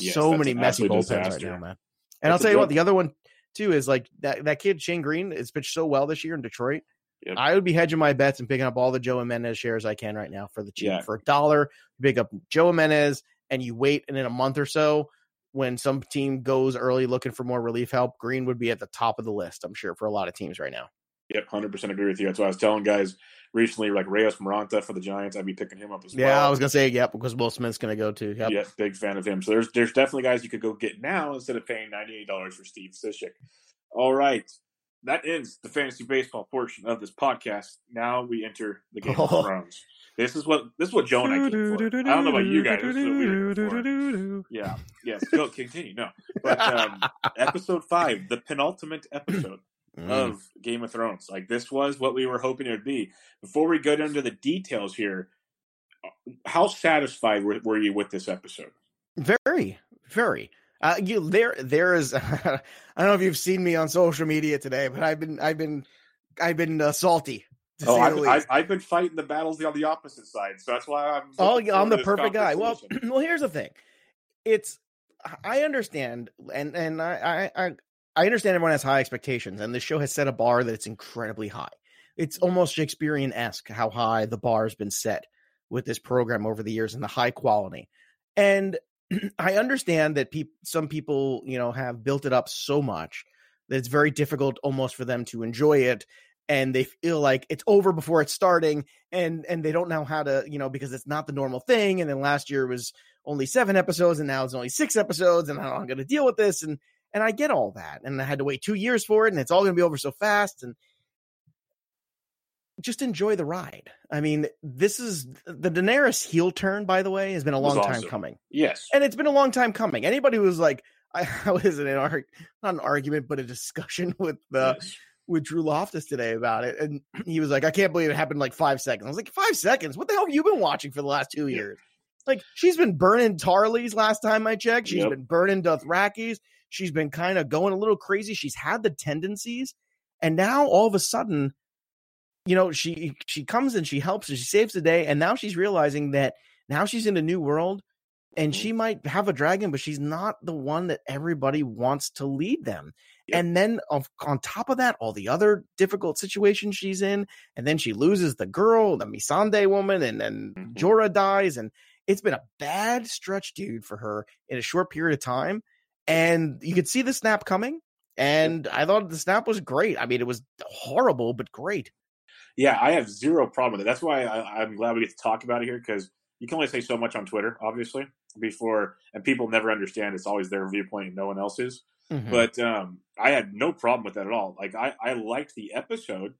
Yes, so many messy bullpens right now, man. And That's I'll tell you what, the other one too is like that that kid Shane Greene has pitched so well this year in Detroit. Yep. I would be hedging my bets and picking up all the Joe Jimenez shares I can right now for the cheap. Yeah. For a dollar, you pick up Joe Jimenez and you wait, and in a month or so, when some team goes early looking for more relief help, Green would be at the top of the list. I'm sure for a lot of teams right now. Yep, hundred percent agree with you. That's what I was telling guys recently. Like Reyes Moronta for the Giants, I'd be picking him up as Yeah, well. Yeah, I was gonna say yep because Will Smith's gonna go too. Yep. Yeah, big fan of him. So there's there's definitely guys you could go get now instead of paying ninety eight dollars for Steve Cishek. All right, that ends the fantasy baseball portion of this podcast. Now we enter the Game Oh. of Thrones. This is what this is what Joe and I came for. I don't know about you guys. This is what we were for. Yeah. Yes. Go continue. No, but um, episode five, the penultimate episode Mm. of Game of Thrones. Like this was what we were hoping it would be. Before we go into the details here, how satisfied were, were you with this episode? Very, very. Uh, you there? There is. I don't know if you've seen me on social media today, but I've been, I've been, I've been uh, salty. Oh, I've, I've. I've been fighting the battles on the opposite side, so that's why I'm. Oh, I'm the perfect guy. Well, well, here's the thing. It's I understand, and and I I I- understand everyone has high expectations, and this show has set a bar that it's incredibly high. It's almost Shakespearean esque how high the bar has been set with this program over the years and the high quality. And I understand that peop- some people, you know, have built it up so much that it's very difficult almost for them to enjoy it and they feel like it's over before it's starting and and they don't know how to, you know, because it's not the normal thing and then last year was only 7 episodes and now it's only 6 episodes and how I'm going to deal with this and and I get all that and I had to wait 2 years for it and it's all going to be over so fast and just enjoy the ride. I mean, this is the Daenerys heel turn, by the way, has been a long time awesome. coming yes, and it's been a long time coming. Anybody who was like, I, I was in an arg, not an argument, but a discussion with uh, yes. with Drew Loftus today about it, and he was like, I can't believe it happened like five seconds. I was like, five seconds? What the hell have you been watching for the last two years? Like, she's been burning Tarleys last time I checked. She's Yep. been burning Dothrakis. She's been kind of going a little crazy. She's had the tendencies, and now all of a sudden, you know, she she comes and she helps and she saves the day, and now she's realizing that now she's in a new world and she might have a dragon, but she's not the one that everybody wants to lead them. Yep. And then of, on top of that, all the other difficult situations she's in, and then she loses the girl, the Missandei woman, and then Mhm. Jorah dies, and it's been a bad stretch, dude, for her in a short period of time. And you could see the snap coming, and I thought the snap was great. I mean, it was horrible, but great. Yeah, I have zero problem with it. That's why I, I'm glad we get to talk about it here because you can only say so much on Twitter, obviously, before, and people never understand it's always their viewpoint and no one else's. Mhm. But um, I had no problem with that at all. Like I, I liked the episode.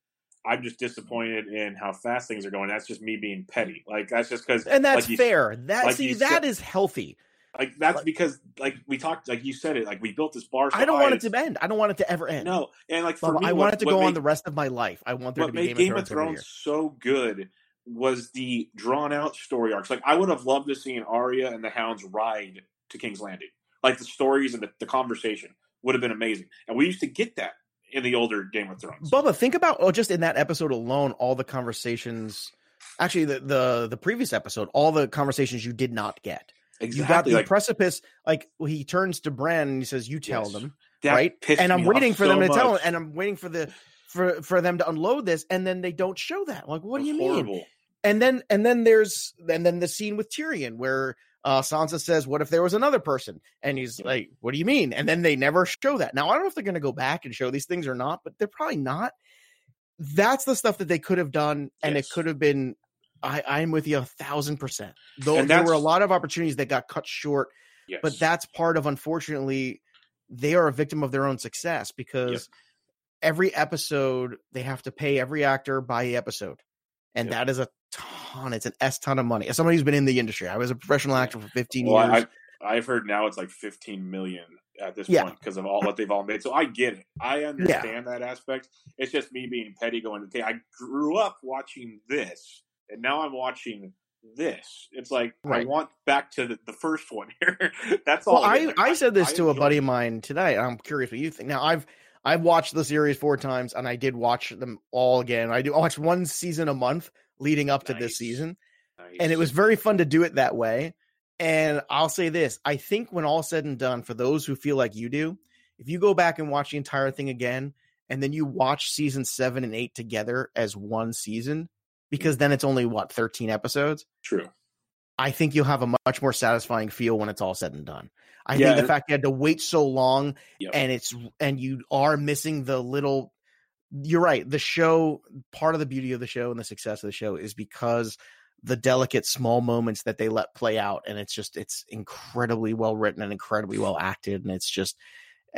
I'm just disappointed in how fast things are going. That's just me being petty. Like that's just because, and that's like you- fair. That like see, that said- is healthy. Like that's because like we talked, like you said it, like we built this bar. So I don't want it to end. I don't want it to ever end. No, and like for me, I what- want it to go on the rest of my life. I want there what to be made Game, of Thrones, year. so good was the drawn out story arcs. Like I would have loved to see an Arya and the Hounds ride to King's Landing. Like the stories and the, the conversation would have been amazing. And we used to get that in the older Game of Thrones. Bubba, think about oh, just in that episode alone, all the conversations. Actually, the the the previous episode, all the conversations you did not get. Exactly. You got the like, precipice. Like he turns to Bran and he says, "You tell Yes. them." right? And I'm waiting for so them to tell him, and I'm waiting for the for for them to unload this, and then they don't show that. Like, what do you mean? And then and then there's and then the scene with Tyrion where uh Sansa says, "What if there was another person?" And he's like, "What do you mean?" And then they never show that. Now I don't know if they're going to go back and show these things or not, but they're probably not. That's the stuff that they could have done, and Yes. it could have been. I, I'm with you a thousand percent. Though there were a lot of opportunities that got cut short Yes. but that's part of unfortunately they are a victim of their own success because every episode they have to pay every actor by episode and Yep. that is a ton it's an s ton of money as somebody who's been in the industry i was a professional actor for 15 well, years I, I've heard now it's like 15 million at this Yeah. point because of all what they've all made. So I get it. I understand that aspect. It's just me being petty going, okay, I grew up watching this and now I'm watching this. It's like I want back to the, the first one here. That's all. well is. i i said this I to a buddy it. of mine today i'm curious what you think now i've i've watched the series four times and i did watch them all again i do I watch one season a month leading up to Nice. this season Nice. and it was very fun to do it that way. And I'll say this: I think when all said and done, for those who feel like you do, if you go back and watch the entire thing again, and then you watch season seven and eight together as one season, because then it's only what thirteen episodes. true. I think you'll have a much more satisfying feel when it's all said and done. I Yeah, think the fact you had to wait so long Yep. and it's and you are missing the little you're right. The show part of the beauty of the show and the success of the show is because the delicate small moments that they let play out and it's just it's incredibly well written and incredibly well acted and it's just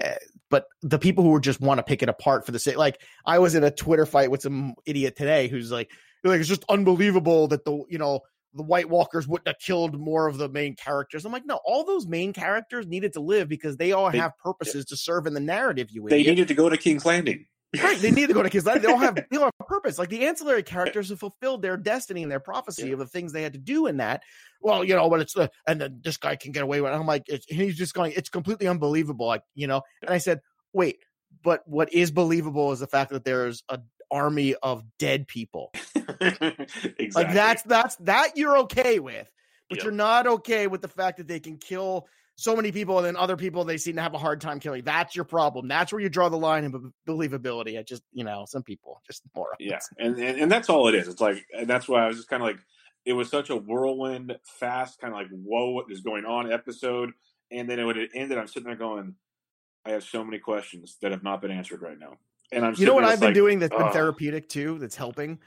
uh, but the people who just want to pick it apart for the sake like I was in a Twitter fight with some idiot today who's like like it's just unbelievable that the you know the White Walkers wouldn't have killed more of the main characters. I'm like, no, all those main characters needed to live because they all They- have purposes to serve in the narrative. You They idiot. needed to go to King's Landing. right. They need to go to kids. They all have they all have a purpose. Like the ancillary characters have fulfilled their destiny and their prophecy Yeah. of the things they had to do in that. Well, you know, but it's the and then this guy can get away with it. I'm like, it's, he's just going. It's completely unbelievable. Like you know, and I said, wait, but what is believable is the fact that there's a army of dead people exactly. like that's that's that you're okay with, but Yep. you're not okay with the fact that they can kill so many people and then other people they seem to have a hard time killing. That's your problem. That's where you draw the line in believability. I just you know some people just morons. yeah, and, and and that's all it is. It's like, and that's why I was just kind of like, it was such a whirlwind, fast, kind of like, whoa, what is going on episode, and then it would end. ended. I'm sitting there going, I have so many questions that have not been answered right now, and I'm You know what I've been like, doing that's been therapeutic too. That's helping.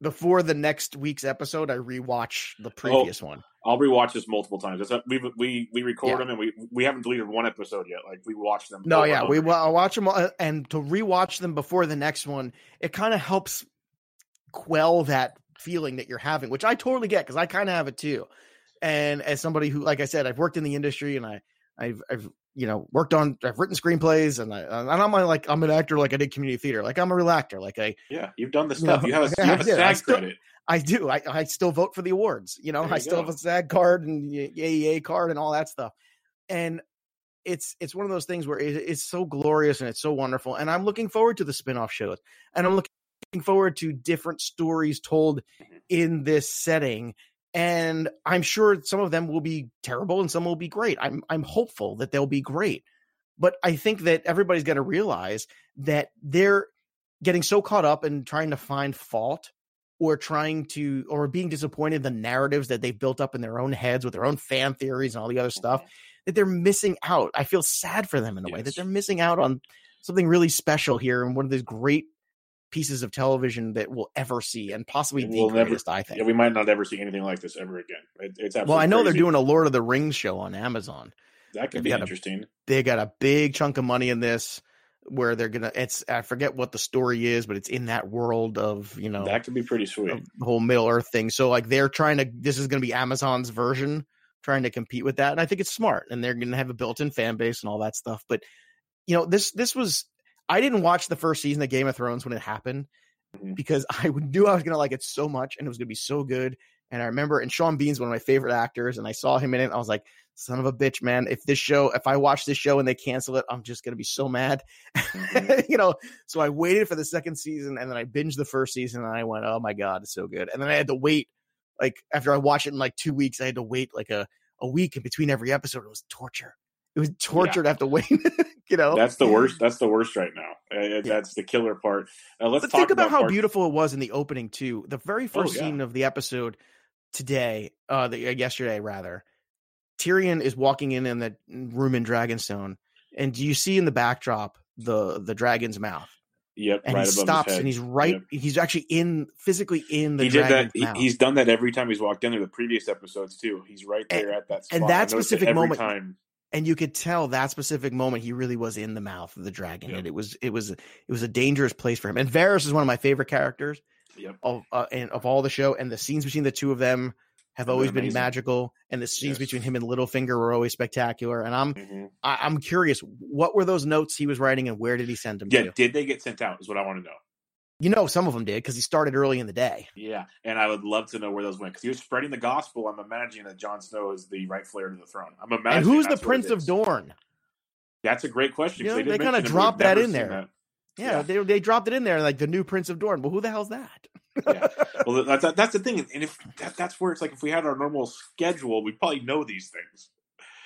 Before the next week's episode, I rewatch the oh, previous one. I'll rewatch this multiple times. That's we we we record Yeah. them and we we haven't deleted one episode yet. Like we watch them. No, yeah, we I watch them all, uh, and to rewatch them before the next one, it kind of helps quell that feeling that you're having, which I totally get because I kind of have it too. And as somebody who, like I said, I've worked in the industry and I, I've, I've, you know, worked on, I've written screenplays and I, and I'm like, I'm an actor, like I did community theater, like I'm a real actor, like I, Yeah, you've done the You stuff. know, You have a, you have a did. I SAG still- credit. I do, I, I still vote for the awards, you know, There I you still go. have a SAG card and AEA card and all that stuff. And it's it's one of those things where it, it's so glorious and it's so wonderful and i'm looking forward to the spin-off shows and i'm looking forward to different stories told mm-hmm. in this setting and i'm sure some of them will be terrible and some will be great. I'm i'm hopeful that they'll be great but i think that everybody's got to realize that they're getting so caught up in trying to find fault or trying to or being disappointed in the narratives that they've built up in their own heads with their own fan theories and all the other stuff mm-hmm. that they're missing out. I feel sad for them in a way that they're missing out on something really special here and one of these great pieces of television that we'll ever see and possibly And the we'll never- greatest, I think. Yeah, we might not ever see anything like this ever again. It, it's absolutely well, I know crazy. they're doing a Lord of the Rings show on Amazon. that could they've be got a- interesting. They got a big chunk of money in this where they're gonna it's I forget what the story is, but it's in that world of, you know, That could be pretty sweet. the whole Middle Earth thing. So like they're trying to this is gonna be Amazon's version trying to compete with that. And I think it's smart and they're going to have a built-in fan base and all that stuff. But you know, this this was I didn't watch the first season of Game of Thrones when it happened Mhm. because I knew I was going to like it so much and it was going to be so good. And I remember, and Sean Bean's one of my favorite actors, and I saw him in it. I was like, son of a bitch, man. If this show, if I watch this show and they cancel it, I'm just going to be so mad. Mhm. you know, so I waited for the second season and then I binged the first season and I went, oh my God, it's so good. And then I had to wait, like, after I watched it in like two weeks, I had to wait like a, a week in between every episode. It was torture. It was torture to have to wait, you know? That's the worst. That's the worst right now. Uh, That's the killer part. Uh, let's but talk think about, how part- beautiful it was in the opening too. The very first yeah. scene of the episode today, uh, the, uh, yesterday rather, Tyrion is walking in in the room in Dragonstone, and do you see in the backdrop the the dragon's mouth? Yep, And right he above stops, and he's right. Yep. He's actually in physically in the he did that. dragon's he- mouth. he's done that every time he's walked in there. The previous episodes too. He's right And- there at that spot. and that specific moment- time. And you could tell that specific moment he really was in the mouth of the dragon, Yep. and it was it was it was a dangerous place for him. And Varys is one of my favorite characters. Yep. of uh, and of all the show and the scenes between the two of them have They're always been magical and the scenes Yes. between him and Littlefinger were always spectacular and I'm Mhm. I, I'm curious what were those notes he was writing and where did he send them Yeah, to did they get sent out? Is what I want to know. You know some of them did because he started early in the day Yeah, and I would love to know where those went because he was spreading the gospel. I'm imagining that Jon Snow is the rightful heir to the throne. I'm imagining. and who's the that's what it Prince of. Dorne That's a great question. You know, did they kinda dropped that in there. that. yeah, Yeah. They, they dropped it in there like the new Prince of Dorne but who the hell's that Yeah. Well, that's that's the thing, and if that, that's where it's like if we had our normal schedule, we probably know these things.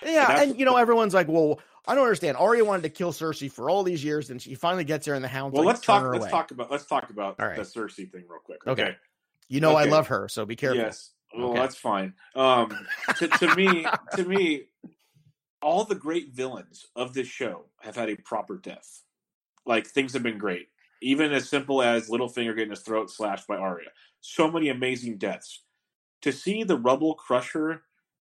Yeah, that's- and you know everyone's like, "Well, I don't understand. Arya wanted to kill Cersei for all these years, and she finally gets there, in the Hound's Well, like, let's talk. Let's away." talk about. Let's talk about right. the Cersei thing real quick. Okay. Okay. You know I love her, so be careful. Yes. Well, Okay. that's fine. Um, to, to me, to me, all the great villains of this show have had a proper death. Like things have been great, even as simple as Littlefinger getting his throat slashed by Arya. So many amazing deaths. To see the rubble crush her,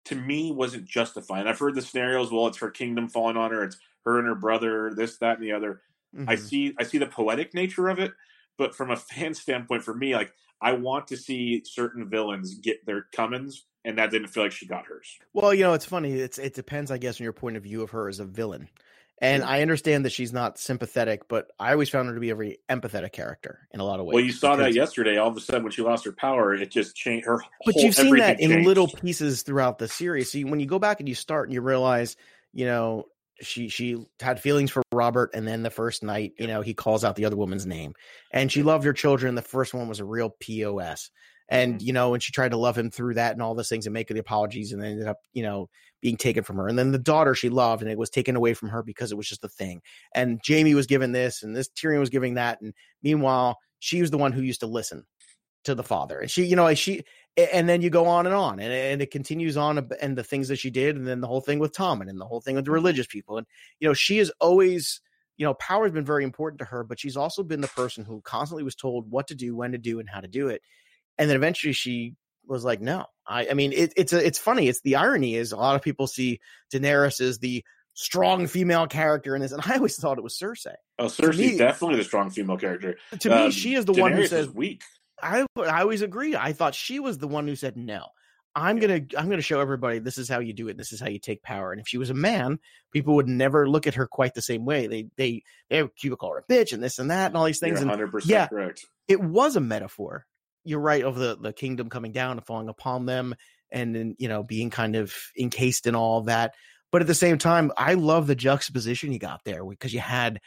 to me, wasn't justified. I've heard the scenarios. Well, it's her kingdom falling on her. It's her and her brother. This, that, and the other. I Mhm. see I see the poetic nature of it, but from a fan standpoint, for me, like I want to see certain villains get their comings, and that didn't feel like she got hers. Well, you know, it's funny. It's it depends, I guess, on your point of view of her as a villain. And I understand that she's not sympathetic, but I always found her to be a very empathetic character in a lot of ways. Well, you saw that yesterday. All of a sudden, when she lost her power, it just changed her. But whole, you've seen that in changed. little pieces throughout the series. See, when you go back and you start and you realize, you know, she she had feelings for Robert, and then the first night, you know, he calls out the other woman's name, and she loved her children. The first one was a real pos, and Mhm. you know, and she tried to love him through that and all those things and make the apologies, and then ended up, you know, being taken from her. And then the daughter she loved, and it was taken away from her because it was just a thing. And Jaime was given this, and this Tyrion was giving that, and meanwhile, she was the one who used to listen to the father, and she, you know, she and then you go on and on and, and it continues on and the things that she did and then the whole thing with tom and, and the whole thing with the mm-hmm. religious people and you know she is always you know power has been very important to her but she's also been the person who constantly was told what to do when to do and how to do it and then eventually she was like no i i mean it, it's a, it's funny it's the irony is a lot of people see daenerys as the strong female character in this and i always thought it was cersei Oh, Cersei's me- definitely the strong female character. to me Um, she is the one who says weak. I I always agree. I thought she was the one who said no. I'm gonna I'm gonna show everybody this is how you do it. This is how you take power. And if she was a man, people would never look at her quite the same way. They they they would call her a bitch and this and that and all these You're things. And 100 percent yeah. correct. it was a metaphor. You're right of the the kingdom coming down and falling upon them, and then you know being kind of encased in all that. But at the same time, I love the juxtaposition you got there because you had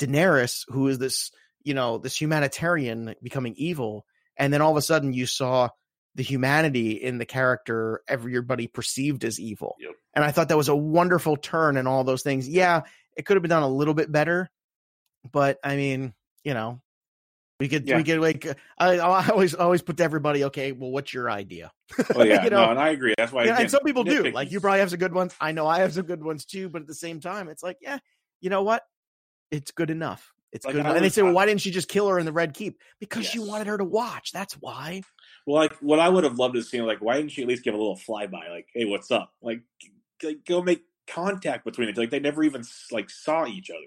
Daenerys, who is this you know this humanitarian becoming evil, and then all of a sudden you saw the humanity in the character everybody perceived as evil. Yep. And I thought that was a wonderful turn and all those things. Yeah, it could have been done a little bit better, but I mean, you know, we could Yeah. we could like uh, I, I always always put to everybody, okay, well, what's your idea? Oh yeah, You know? no, and I agree. That's why. Yeah, and some people do. Like you probably have some good ones. I know I have some good ones too, but at the same time, it's like, yeah, you know what? It's good enough. It's Like, good enough. And they say, well, why didn't she just kill her in the Red Keep? Because she Yes. wanted her to watch. That's why. Well, like what I would have loved to see, like, why didn't she at least give a little flyby? Like, hey, what's up? Like, like go make contact between it. Like they never even like saw each other.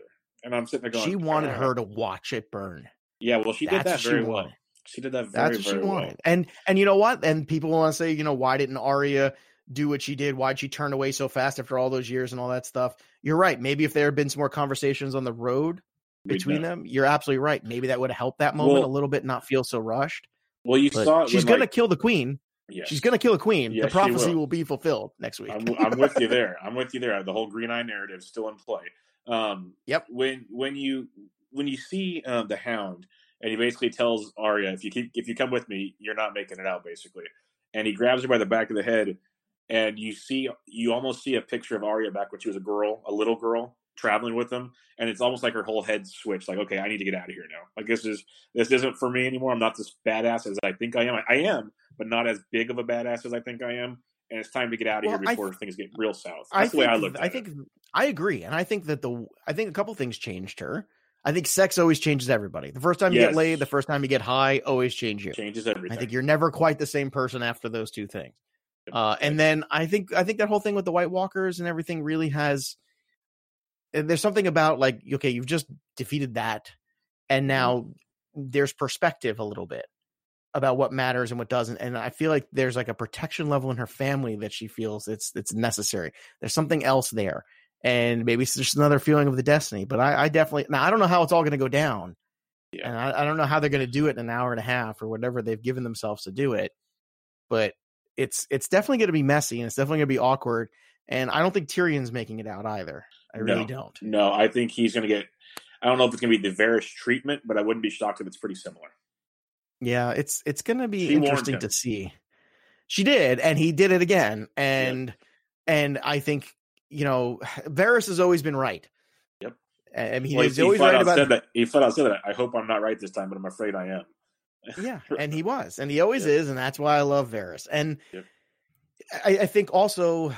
And I'm sitting there going, she wanted her to watch it burn. Yeah, well, she did That's that very well. She did that very, That's what she wanted. well. And and you know what? And people want to say, you know, why didn't Arya do what she did? Why'd she turn away so fast after all those years and all that stuff? You're right. Maybe if there had been some more conversations on the road between them, you're absolutely right. Maybe that would have helped that moment well, a little bit, not feel so rushed. Well, you but saw she's like, to kill the queen. Yes. She's going to kill a queen. The prophecy will. will. be fulfilled next week. I'm, I'm, with you there. I'm with you there. The whole Green Eye narrative is still in play. Um, yep. When when you when you see uh, the Hound, and he basically tells Arya, "If you keep if you come with me, you're not making it out." Basically, and he grabs her by the back of the head, and you see you almost see a picture of Arya back when she was a girl, a little girl, traveling with them, and it's almost like her whole head switched. Like, okay, I need to get out of here now. Like this is this isn't for me anymore. I'm not this badass as I think I am. I, I am, but not as big of a badass as I think I am. And it's time to get out of well, here before th- things get real south. That's I the way I look. I think it. I agree, and I think that the I think a couple things changed her. I think sex always changes everybody. The first time you yes. get laid, the first time you get high, always change you. Changes everything. I think you're never quite the same person after those two things. Uh, and then I think I think that whole thing with the White Walkers and everything really has. There's something about like okay, you've just defeated that, and mm-hmm. now there's perspective a little bit about what matters and what doesn't. And I feel like there's like a protection level in her family that she feels it's it's necessary. There's something else there, and maybe it's just another feeling of the destiny. But I, I definitely now I don't know how it's all going to go down, yeah. and I, I don't know how they're going to do it in an hour and a half or whatever they've given themselves to do it. But it's it's definitely going to be messy and it's definitely going to be awkward. And I don't think Tyrion's making it out either. I really no, don't. No, I think he's going to get. I don't know if it's going to be the Varys treatment, but I wouldn't be shocked if it's pretty similar. Yeah, it's it's going to be she interesting to see. She did, and he did it again, and and I think you know Varys has always been right. Yep. I mean, well, he's he, always right about that. He flat out said that. I hope I'm not right this time, but I'm afraid I am. yeah, and he was, and he always yep. is, and that's why I love Varys. And yep. I, I, think also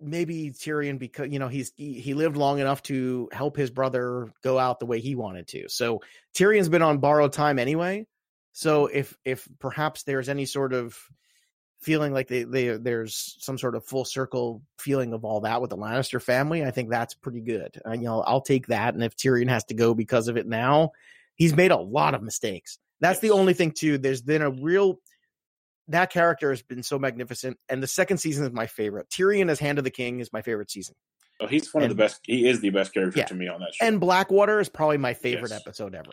maybe Tyrion because you know he's he, he, lived long enough to help his brother go out the way he wanted to. So Tyrion's been on borrowed time anyway. So if if perhaps there's any sort of feeling like they, they there's some sort of full circle feeling of all that with the Lannister family, I think that's pretty good. And, you know, I'll take that. And if Tyrion has to go because of it now, he's made a lot of mistakes. That's the only thing too. There's been a real that character has been so magnificent, and the second season is my favorite. Tyrion as Hand of the King is my favorite season. Oh, he's one and, of the best. He is the best character yeah. to me on that show. And Blackwater is probably my favorite yes. episode ever.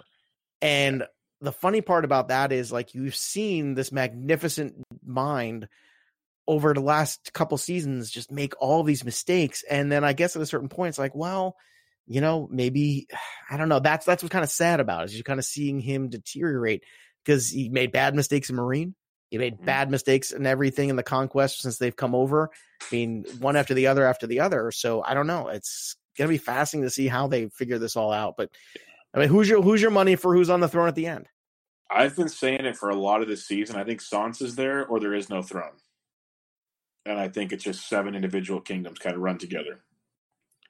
And the funny part about that is like you've seen this magnificent mind over the last couple seasons just make all these mistakes, and then I guess at a certain point it's like, well, you know, maybe I don't know. That's that's what's kind of sad about it, is you're kind of seeing him deteriorate because he made bad mistakes in Meereen He made mm-hmm. bad mistakes in everything in the conquest since they've come over. I mean, one after the other after the other. So I don't know. It's gonna be fascinating to see how they figure this all out. But I mean, who's your who's your money for who's on the throne at the end? I've been saying it for a lot of this season. I think Sansa's there, or there is no throne, and I think it's just seven individual kingdoms kind of run together.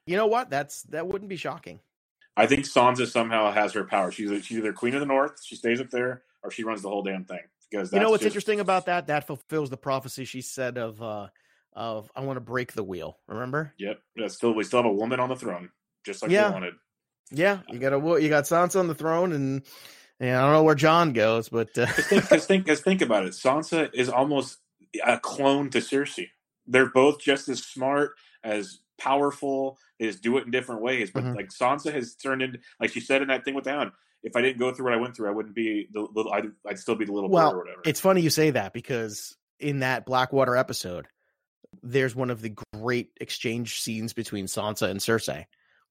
You know what? That's that wouldn't be shocking. I think Sansa somehow has her power. She's she's either Queen of the North, she stays up there, or she runs the whole damn thing. Because you know what's just... interesting about that? That fulfills the prophecy she said of uh of I want to break the wheel. Remember? Yep. Yeah, still we still have a woman on the throne, just like yeah. they wanted. Yeah, you got a you got Sansa on the throne, and yeah, I don't know where Jon goes, but uh... cause think, cause think, cause think about it. Sansa is almost a clone to Cersei. They're both just as smart as powerful. They just do it in different ways. But mm-hmm. like Sansa has turned into, like she said in that thing with Down, if I didn't go through what I went through, I wouldn't be the little. I'd, I'd still be the little well, or whatever. It's funny you say that because in that Blackwater episode, there's one of the great exchange scenes between Sansa and Cersei,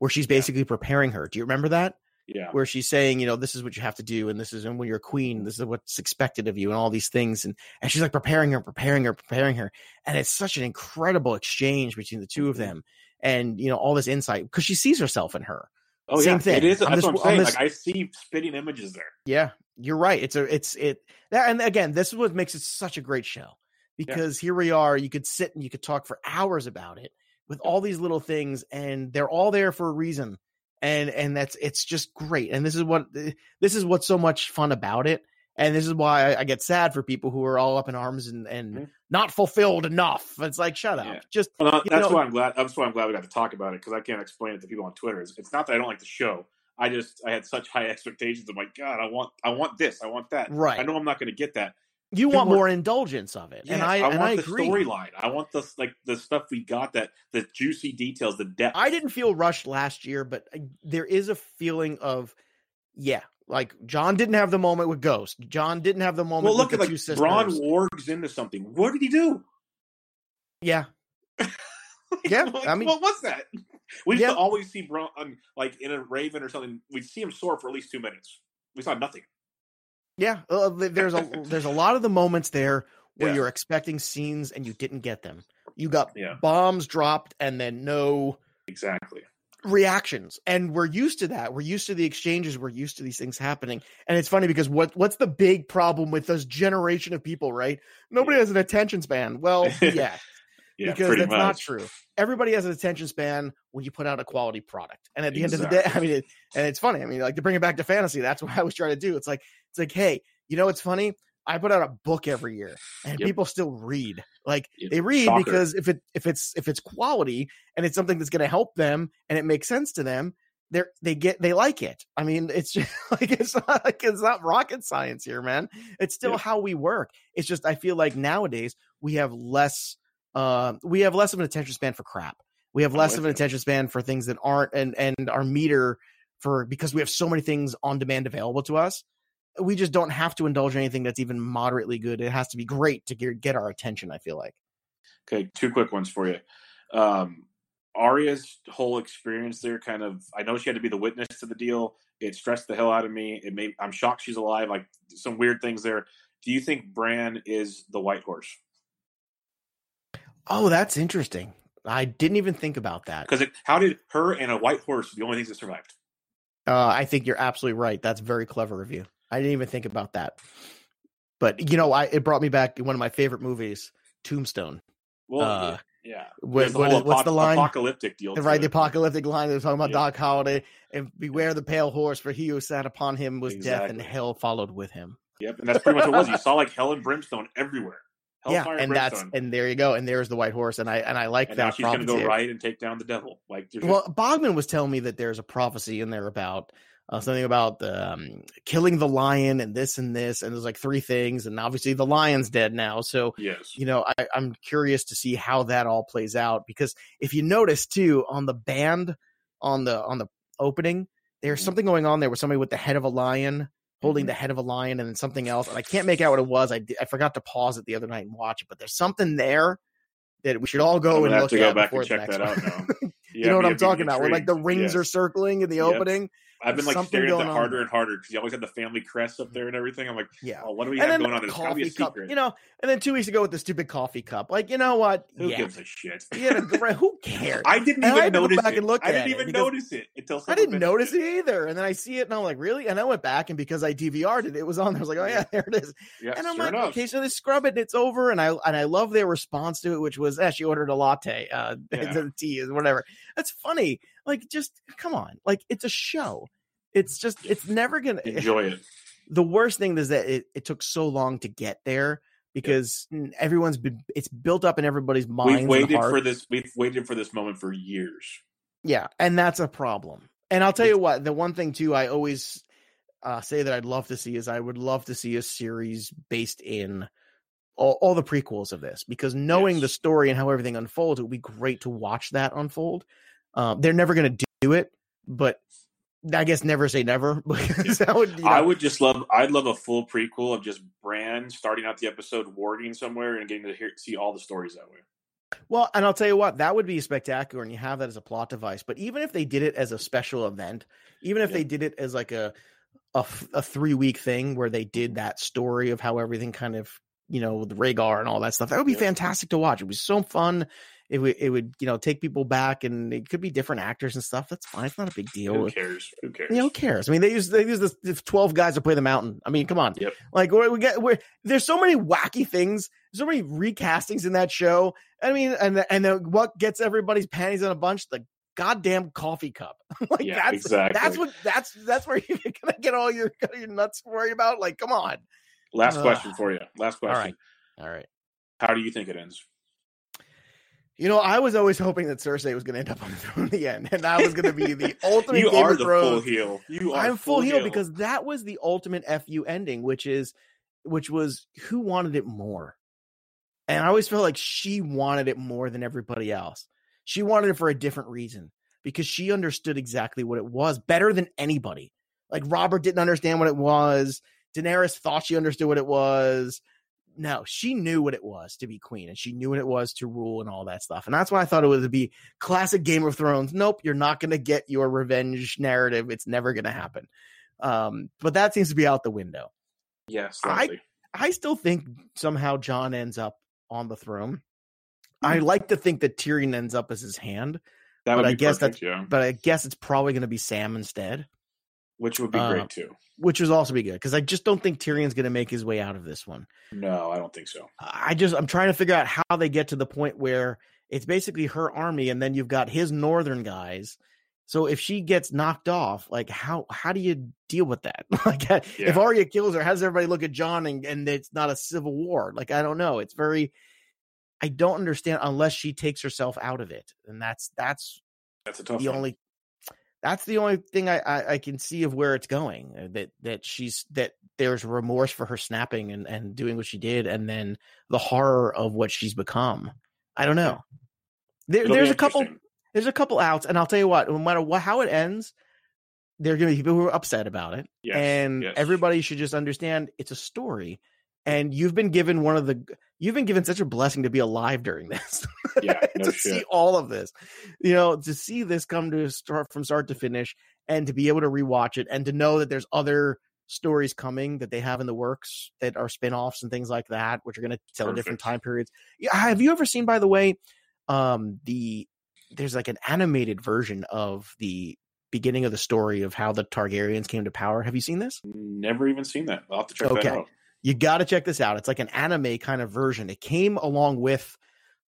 where she's basically yeah. preparing her. Do you remember that? Yeah. Where she's saying, you know, this is what you have to do, and this is and when you're a queen, this is what's expected of you, and all these things, and and she's like preparing her, preparing her, preparing her, and it's such an incredible exchange between the 2 of them, and you know all this insight because she sees herself in her. Oh yeah. Same yeah, thing. it is. That's this, what I'm saying. This, like I see spitting images there. Yeah, you're right. It's a, it's it. And again, this is what makes it such a great show because yeah. here we are. You could sit and you could talk for hours about it with all these little things, and they're all there for a reason and and that's it's just great and this is what this is what's so much fun about it and this is why I, get sad for people who are all up in arms and and mm-hmm. not fulfilled enough it's like shut up yeah. just well, that's know, why i'm glad that's why i'm glad we got to talk about it because i can't explain it to people on twitter it's, it's not that i don't like the show i just i had such high expectations of my god i want i want this i want that right i know i'm not going to get that You want more indulgence of it, Yeah, and I, I and want I the storyline. I want the like the stuff we got that the juicy details, the depth. I didn't feel rushed last year, but uh, there is a feeling of, yeah, like Jon didn't have the moment with Ghost. Jon didn't have the moment well, look with at like sisters. Bran wargs into something. What did he do? yeah, Yeah, Like, I mean- what was that? We used to always see Bran um, like in a Raven or something. We'd see him soar for at least two minutes. We saw nothing. Yeah. uh, there's a there's a lot of the moments there where Yeah. you're expecting scenes and you didn't get them. You got Yeah. bombs dropped and then no Exactly. reactions and we're used to that we're used to the exchanges we're used to these things happening and it's funny because what what's the big problem with this generation of people right nobody has an attention span well yeah Yeah, because that's not true everybody has an attention span when you put out a quality product and at the end of the day i mean it, and it's funny i mean like to bring it back to fantasy that's what i was trying to do it's like it's like hey you know what's funny i put out a book every year and Yep. people still read like Yep. they read Shocker. because if it if it's if it's quality and it's something that's going to help them and it makes sense to them they're they get they like it i mean it's just like it's not like it's not rocket science here man it's still Yep. how we work it's just i feel like nowadays we have less uh we have less of an attention span for crap we have less of an attention span for things that aren't and and our meter for because we have so many things on demand available to us we just don't have to indulge in anything that's even moderately good it has to be great to get, get our attention i feel like Okay, two quick ones for you. Um, Arya's whole experience there, kind of, I know she had to be the witness to the deal. It stressed the hell out of me. It made I'm shocked she's alive. Like some weird things there. Do you think Bran is the White Horse? Oh, that's interesting. I didn't even think about that. Because how did her and a White Horse the only things that survived? Uh, I think you're absolutely right. That's very clever of you. I didn't even think about that. But you know, I it brought me back to one of my favorite movies, Tombstone. Well, Uh, yeah. what- There's the what whole what's the line? Apocalyptic deal. Right, the apocalyptic line was talking about Yeah. Doc Holliday and beware the pale horse, for he who sat upon him was death, and hell followed with him. Yep, and that's pretty much what it was. You saw like hell and brimstone everywhere. Yeah, Hellfire and that's and there you go, and there's the white horse, and I and I like and now that. she's going to go right and take down the devil. Like, Well, Bogman was telling me that there's a prophecy in there about uh, something about um, killing the lion and this and this, and there's like three things, and obviously the lion's dead now. So yes, you know, I, I'm curious to see how that all plays out because if you notice too on the band on the on the opening, there's Mhm. something going on there with somebody with the head of a lion holding Mhm. the head of a lion and then something else, and I can't make out what it was. I I forgot to pause it the other night and watch it, but there's something there that we should all go gonna and have look to go at back before and the check next that out one. now. you know what I'm talking about? Where like the intrigued. rings are circling in the Yep. opening. I've been like staring at that on harder and harder because you always had the family crest up there and everything. I'm like, Yeah. oh, what do we and have going on? It's got to be a coffee cup, secret. you know. And then two weeks ago with the stupid coffee cup, like you know what? Who yeah, gives a shit? you a great, who cares? I didn't And I even go notice back it. and look I didn't even notice it until I didn't notice it either. And then I see it and I'm like, really? And I went back and because I DVR'd it, it was on there. I was like, oh yeah, there it is. Yeah, And I'm sure like, enough. okay, so they scrub it and it's over. And I and I love their response to it, which was, eh, she ordered a latte, uh, Yeah. tea is whatever. That's funny. Like, just come on. Like, it's a show. It's just, it's never gonna. Enjoy it. The worst thing is that it, it took so long to get there because everyone's been, it's built up in everybody's minds. We've waited for this. We've waited for this moment for years. Yeah, and that's a problem. And I'll tell you what, the one thing too, I always uh, say that I'd love to see is I would love to see a series based in all, all the prequels of this because knowing the story and how everything unfolds, it would be great to watch that unfold. Um, they're never going to do it, but I guess never say never because that would. You know, I would just love. I'd love a full prequel of just Bran starting out the episode warging somewhere and getting to hear see all the stories that way. Well, and I'll tell you what, that would be spectacular, and you have that as a plot device. But even if they did it as a special event, even if Yeah. they did it as like a a three week thing where they did that story of how everything kind of you know with Rhaegar and all that stuff, that would be Yeah. fantastic to watch. It was so fun. It would it would you know take people back, and it could be different actors and stuff. That's fine. It's not a big deal. Who cares? Who cares? You know, who cares? I mean, they use they use the, the twelve guys to play the mountain. I mean, come on. Yep. Like we we get we're there's so many wacky things, so many recastings in that show. I mean, and the, and then what gets everybody's panties in a bunch? The goddamn coffee cup. like Yeah, that's exactly. that's what that's that's where you're gonna get all your your nuts worried about. Like, come on. Last Ugh. question for you. Last question. All right. All right. How do you think it ends? You know, I was always hoping that Cersei was going to end up on the throne in the end, and that was going to be the ultimate. You Game are of the Thrones. full heel. You are I'm full heel because that was the ultimate fu ending, which is which was who wanted it more. And I always felt like she wanted it more than everybody else. She wanted it for a different reason because she understood exactly what it was better than anybody. Like Robert didn't understand what it was. Daenerys thought she understood what it was. No, she knew what it was to be queen and she knew what it was to rule and all that stuff. And that's why I thought it would be classic Game of Thrones. Nope, you're not going to get your revenge narrative. It's never going to happen. Um, but that seems to be out the window. Yes, I I still think somehow Jon ends up on the throne. I Hmm. like to think that Tyrion ends up as his hand, that but I guess perfect, that's- yeah. but I guess it's probably going to be Sam instead, Which would be uh, great too. which would also be good because I just don't think Tyrion's going to make his way out of this one. No, I don't think so. I just I'm trying to figure out how they get to the point where it's basically her army and then you've got his northern guys. So if she gets knocked off, like how how do you deal with that? like if Yeah. Arya kills her, how does everybody look at Jon and, and it's not a civil war? Like I don't know. It's very I don't understand unless she takes herself out of it. And that's that's That's a tough the one. only that's the only thing I, I I can see of where it's going. uh, That that she's that there's remorse for her snapping and and doing what she did, and then the horror of what she's become. I don't know. There, there's a couple. There's a couple outs, and I'll tell you what. No matter what, how it ends, there are going to be people who are upset about it, Yes, and yes. everybody should just understand it's a story. And you've been given one of the you've been given such a blessing to be alive during this. Yeah, no to shit. see all of this, you know, to see this come to start from start to finish, and to be able to rewatch it, and to know that there's other stories coming that they have in the works that are spin-offs and things like that, which are going to tell different time periods. Yeah, have you ever seen, by the way, um, the there's like an animated version of the beginning of the story of how the Targaryens came to power. Have you seen this? Never even seen that. I'll have to check Okay. that out. You got to check this out. It's like an anime kind of version. It came along with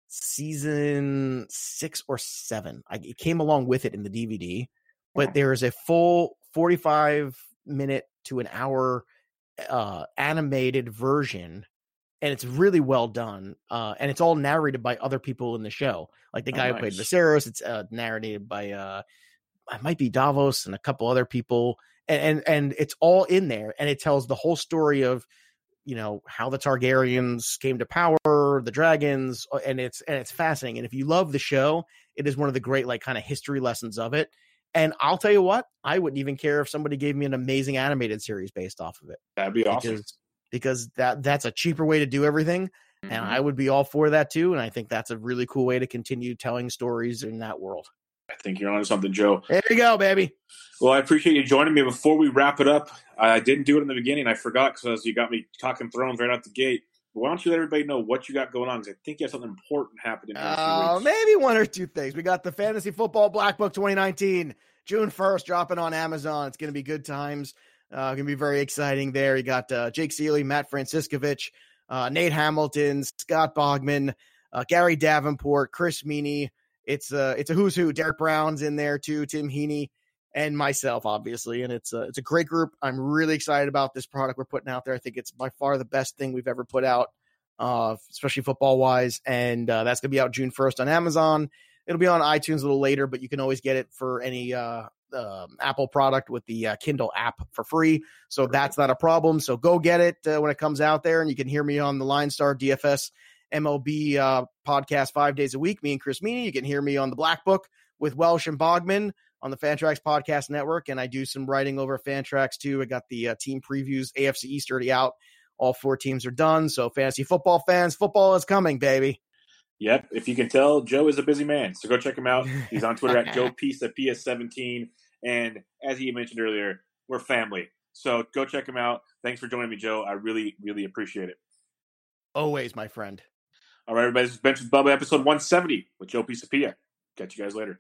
season six or seven. I, it came along with it in the DVD, but there is a full 45 minute to an hour uh, animated version. And it's really well done. Uh, and it's all narrated by other people in the show. Like the Oh, guy who played nice. Viserys, it's uh, narrated by, uh, it might be Davos and a couple other people. And, and, and it's all in there. And it tells the whole story of, you know how the Targaryens came to power, the dragons, uh, and it's and it's fascinating. And if you love the show, it is one of the great like kind of history lessons of it. And I'll tell you what, I wouldn't even care if somebody gave me an amazing animated series based off of it That'd be awesome. because because that that's a cheaper way to do everything, and Mhm. I would be all for that too. And I think that's a really cool way to continue telling stories in that world. I think you're onto something, Joe. There you go, baby. Well, I appreciate you joining me. Before we wrap it up, I didn't do it in the beginning. I forgot because you got me talking Thrones right out the gate. But why don't you let everybody know what you got going on? Because I think you have something important happening. few Uh, maybe one or two things. We got the Fantasy Football Black Book 2019, June 1st, dropping on Amazon. It's going to be good times. Uh, going to be very exciting there. You got uh, Jake Ciely, Matt Franciscovich, uh, Nate Hamilton, Scott Bogman, uh, Gary Davenport, Chris Meaney. It's a it's a who's who. Derek Brown's in there too, Tim Heaney, and myself, obviously. And it's a, it's a great group. I'm really excited about this product we're putting out there. I think it's by far the best thing we've ever put out uh, especially football wise. And uh, that's going to be out June 1st on Amazon. It'll be on iTunes a little later, but you can always get it for any uh, um, Apple product with the uh, Kindle app for free. So that's not a problem. So go get it uh, when it comes out there. And you can hear me on the LineStar DFS MLB uh, podcast five days a week, me and Chris Meaney. You can hear me on the Black Book with Welsh and Bogman on the Fantrax Podcast Network. And I do some writing over Fantrax too. I got the uh, team previews, AFC East already out. All four teams are done. So, fantasy football fans, football is coming, baby. Yep. If you can tell, Joe is a busy man. So go check him out. He's on Twitter at Joe Pisa PS17. And as he mentioned earlier, we're family. So go check him out. Thanks for joining me, Joe. I really, really appreciate it. Always, my friend. All right, everybody. This is Bench with Bubba, episode 170 with Joe Pisapia. Catch you guys later.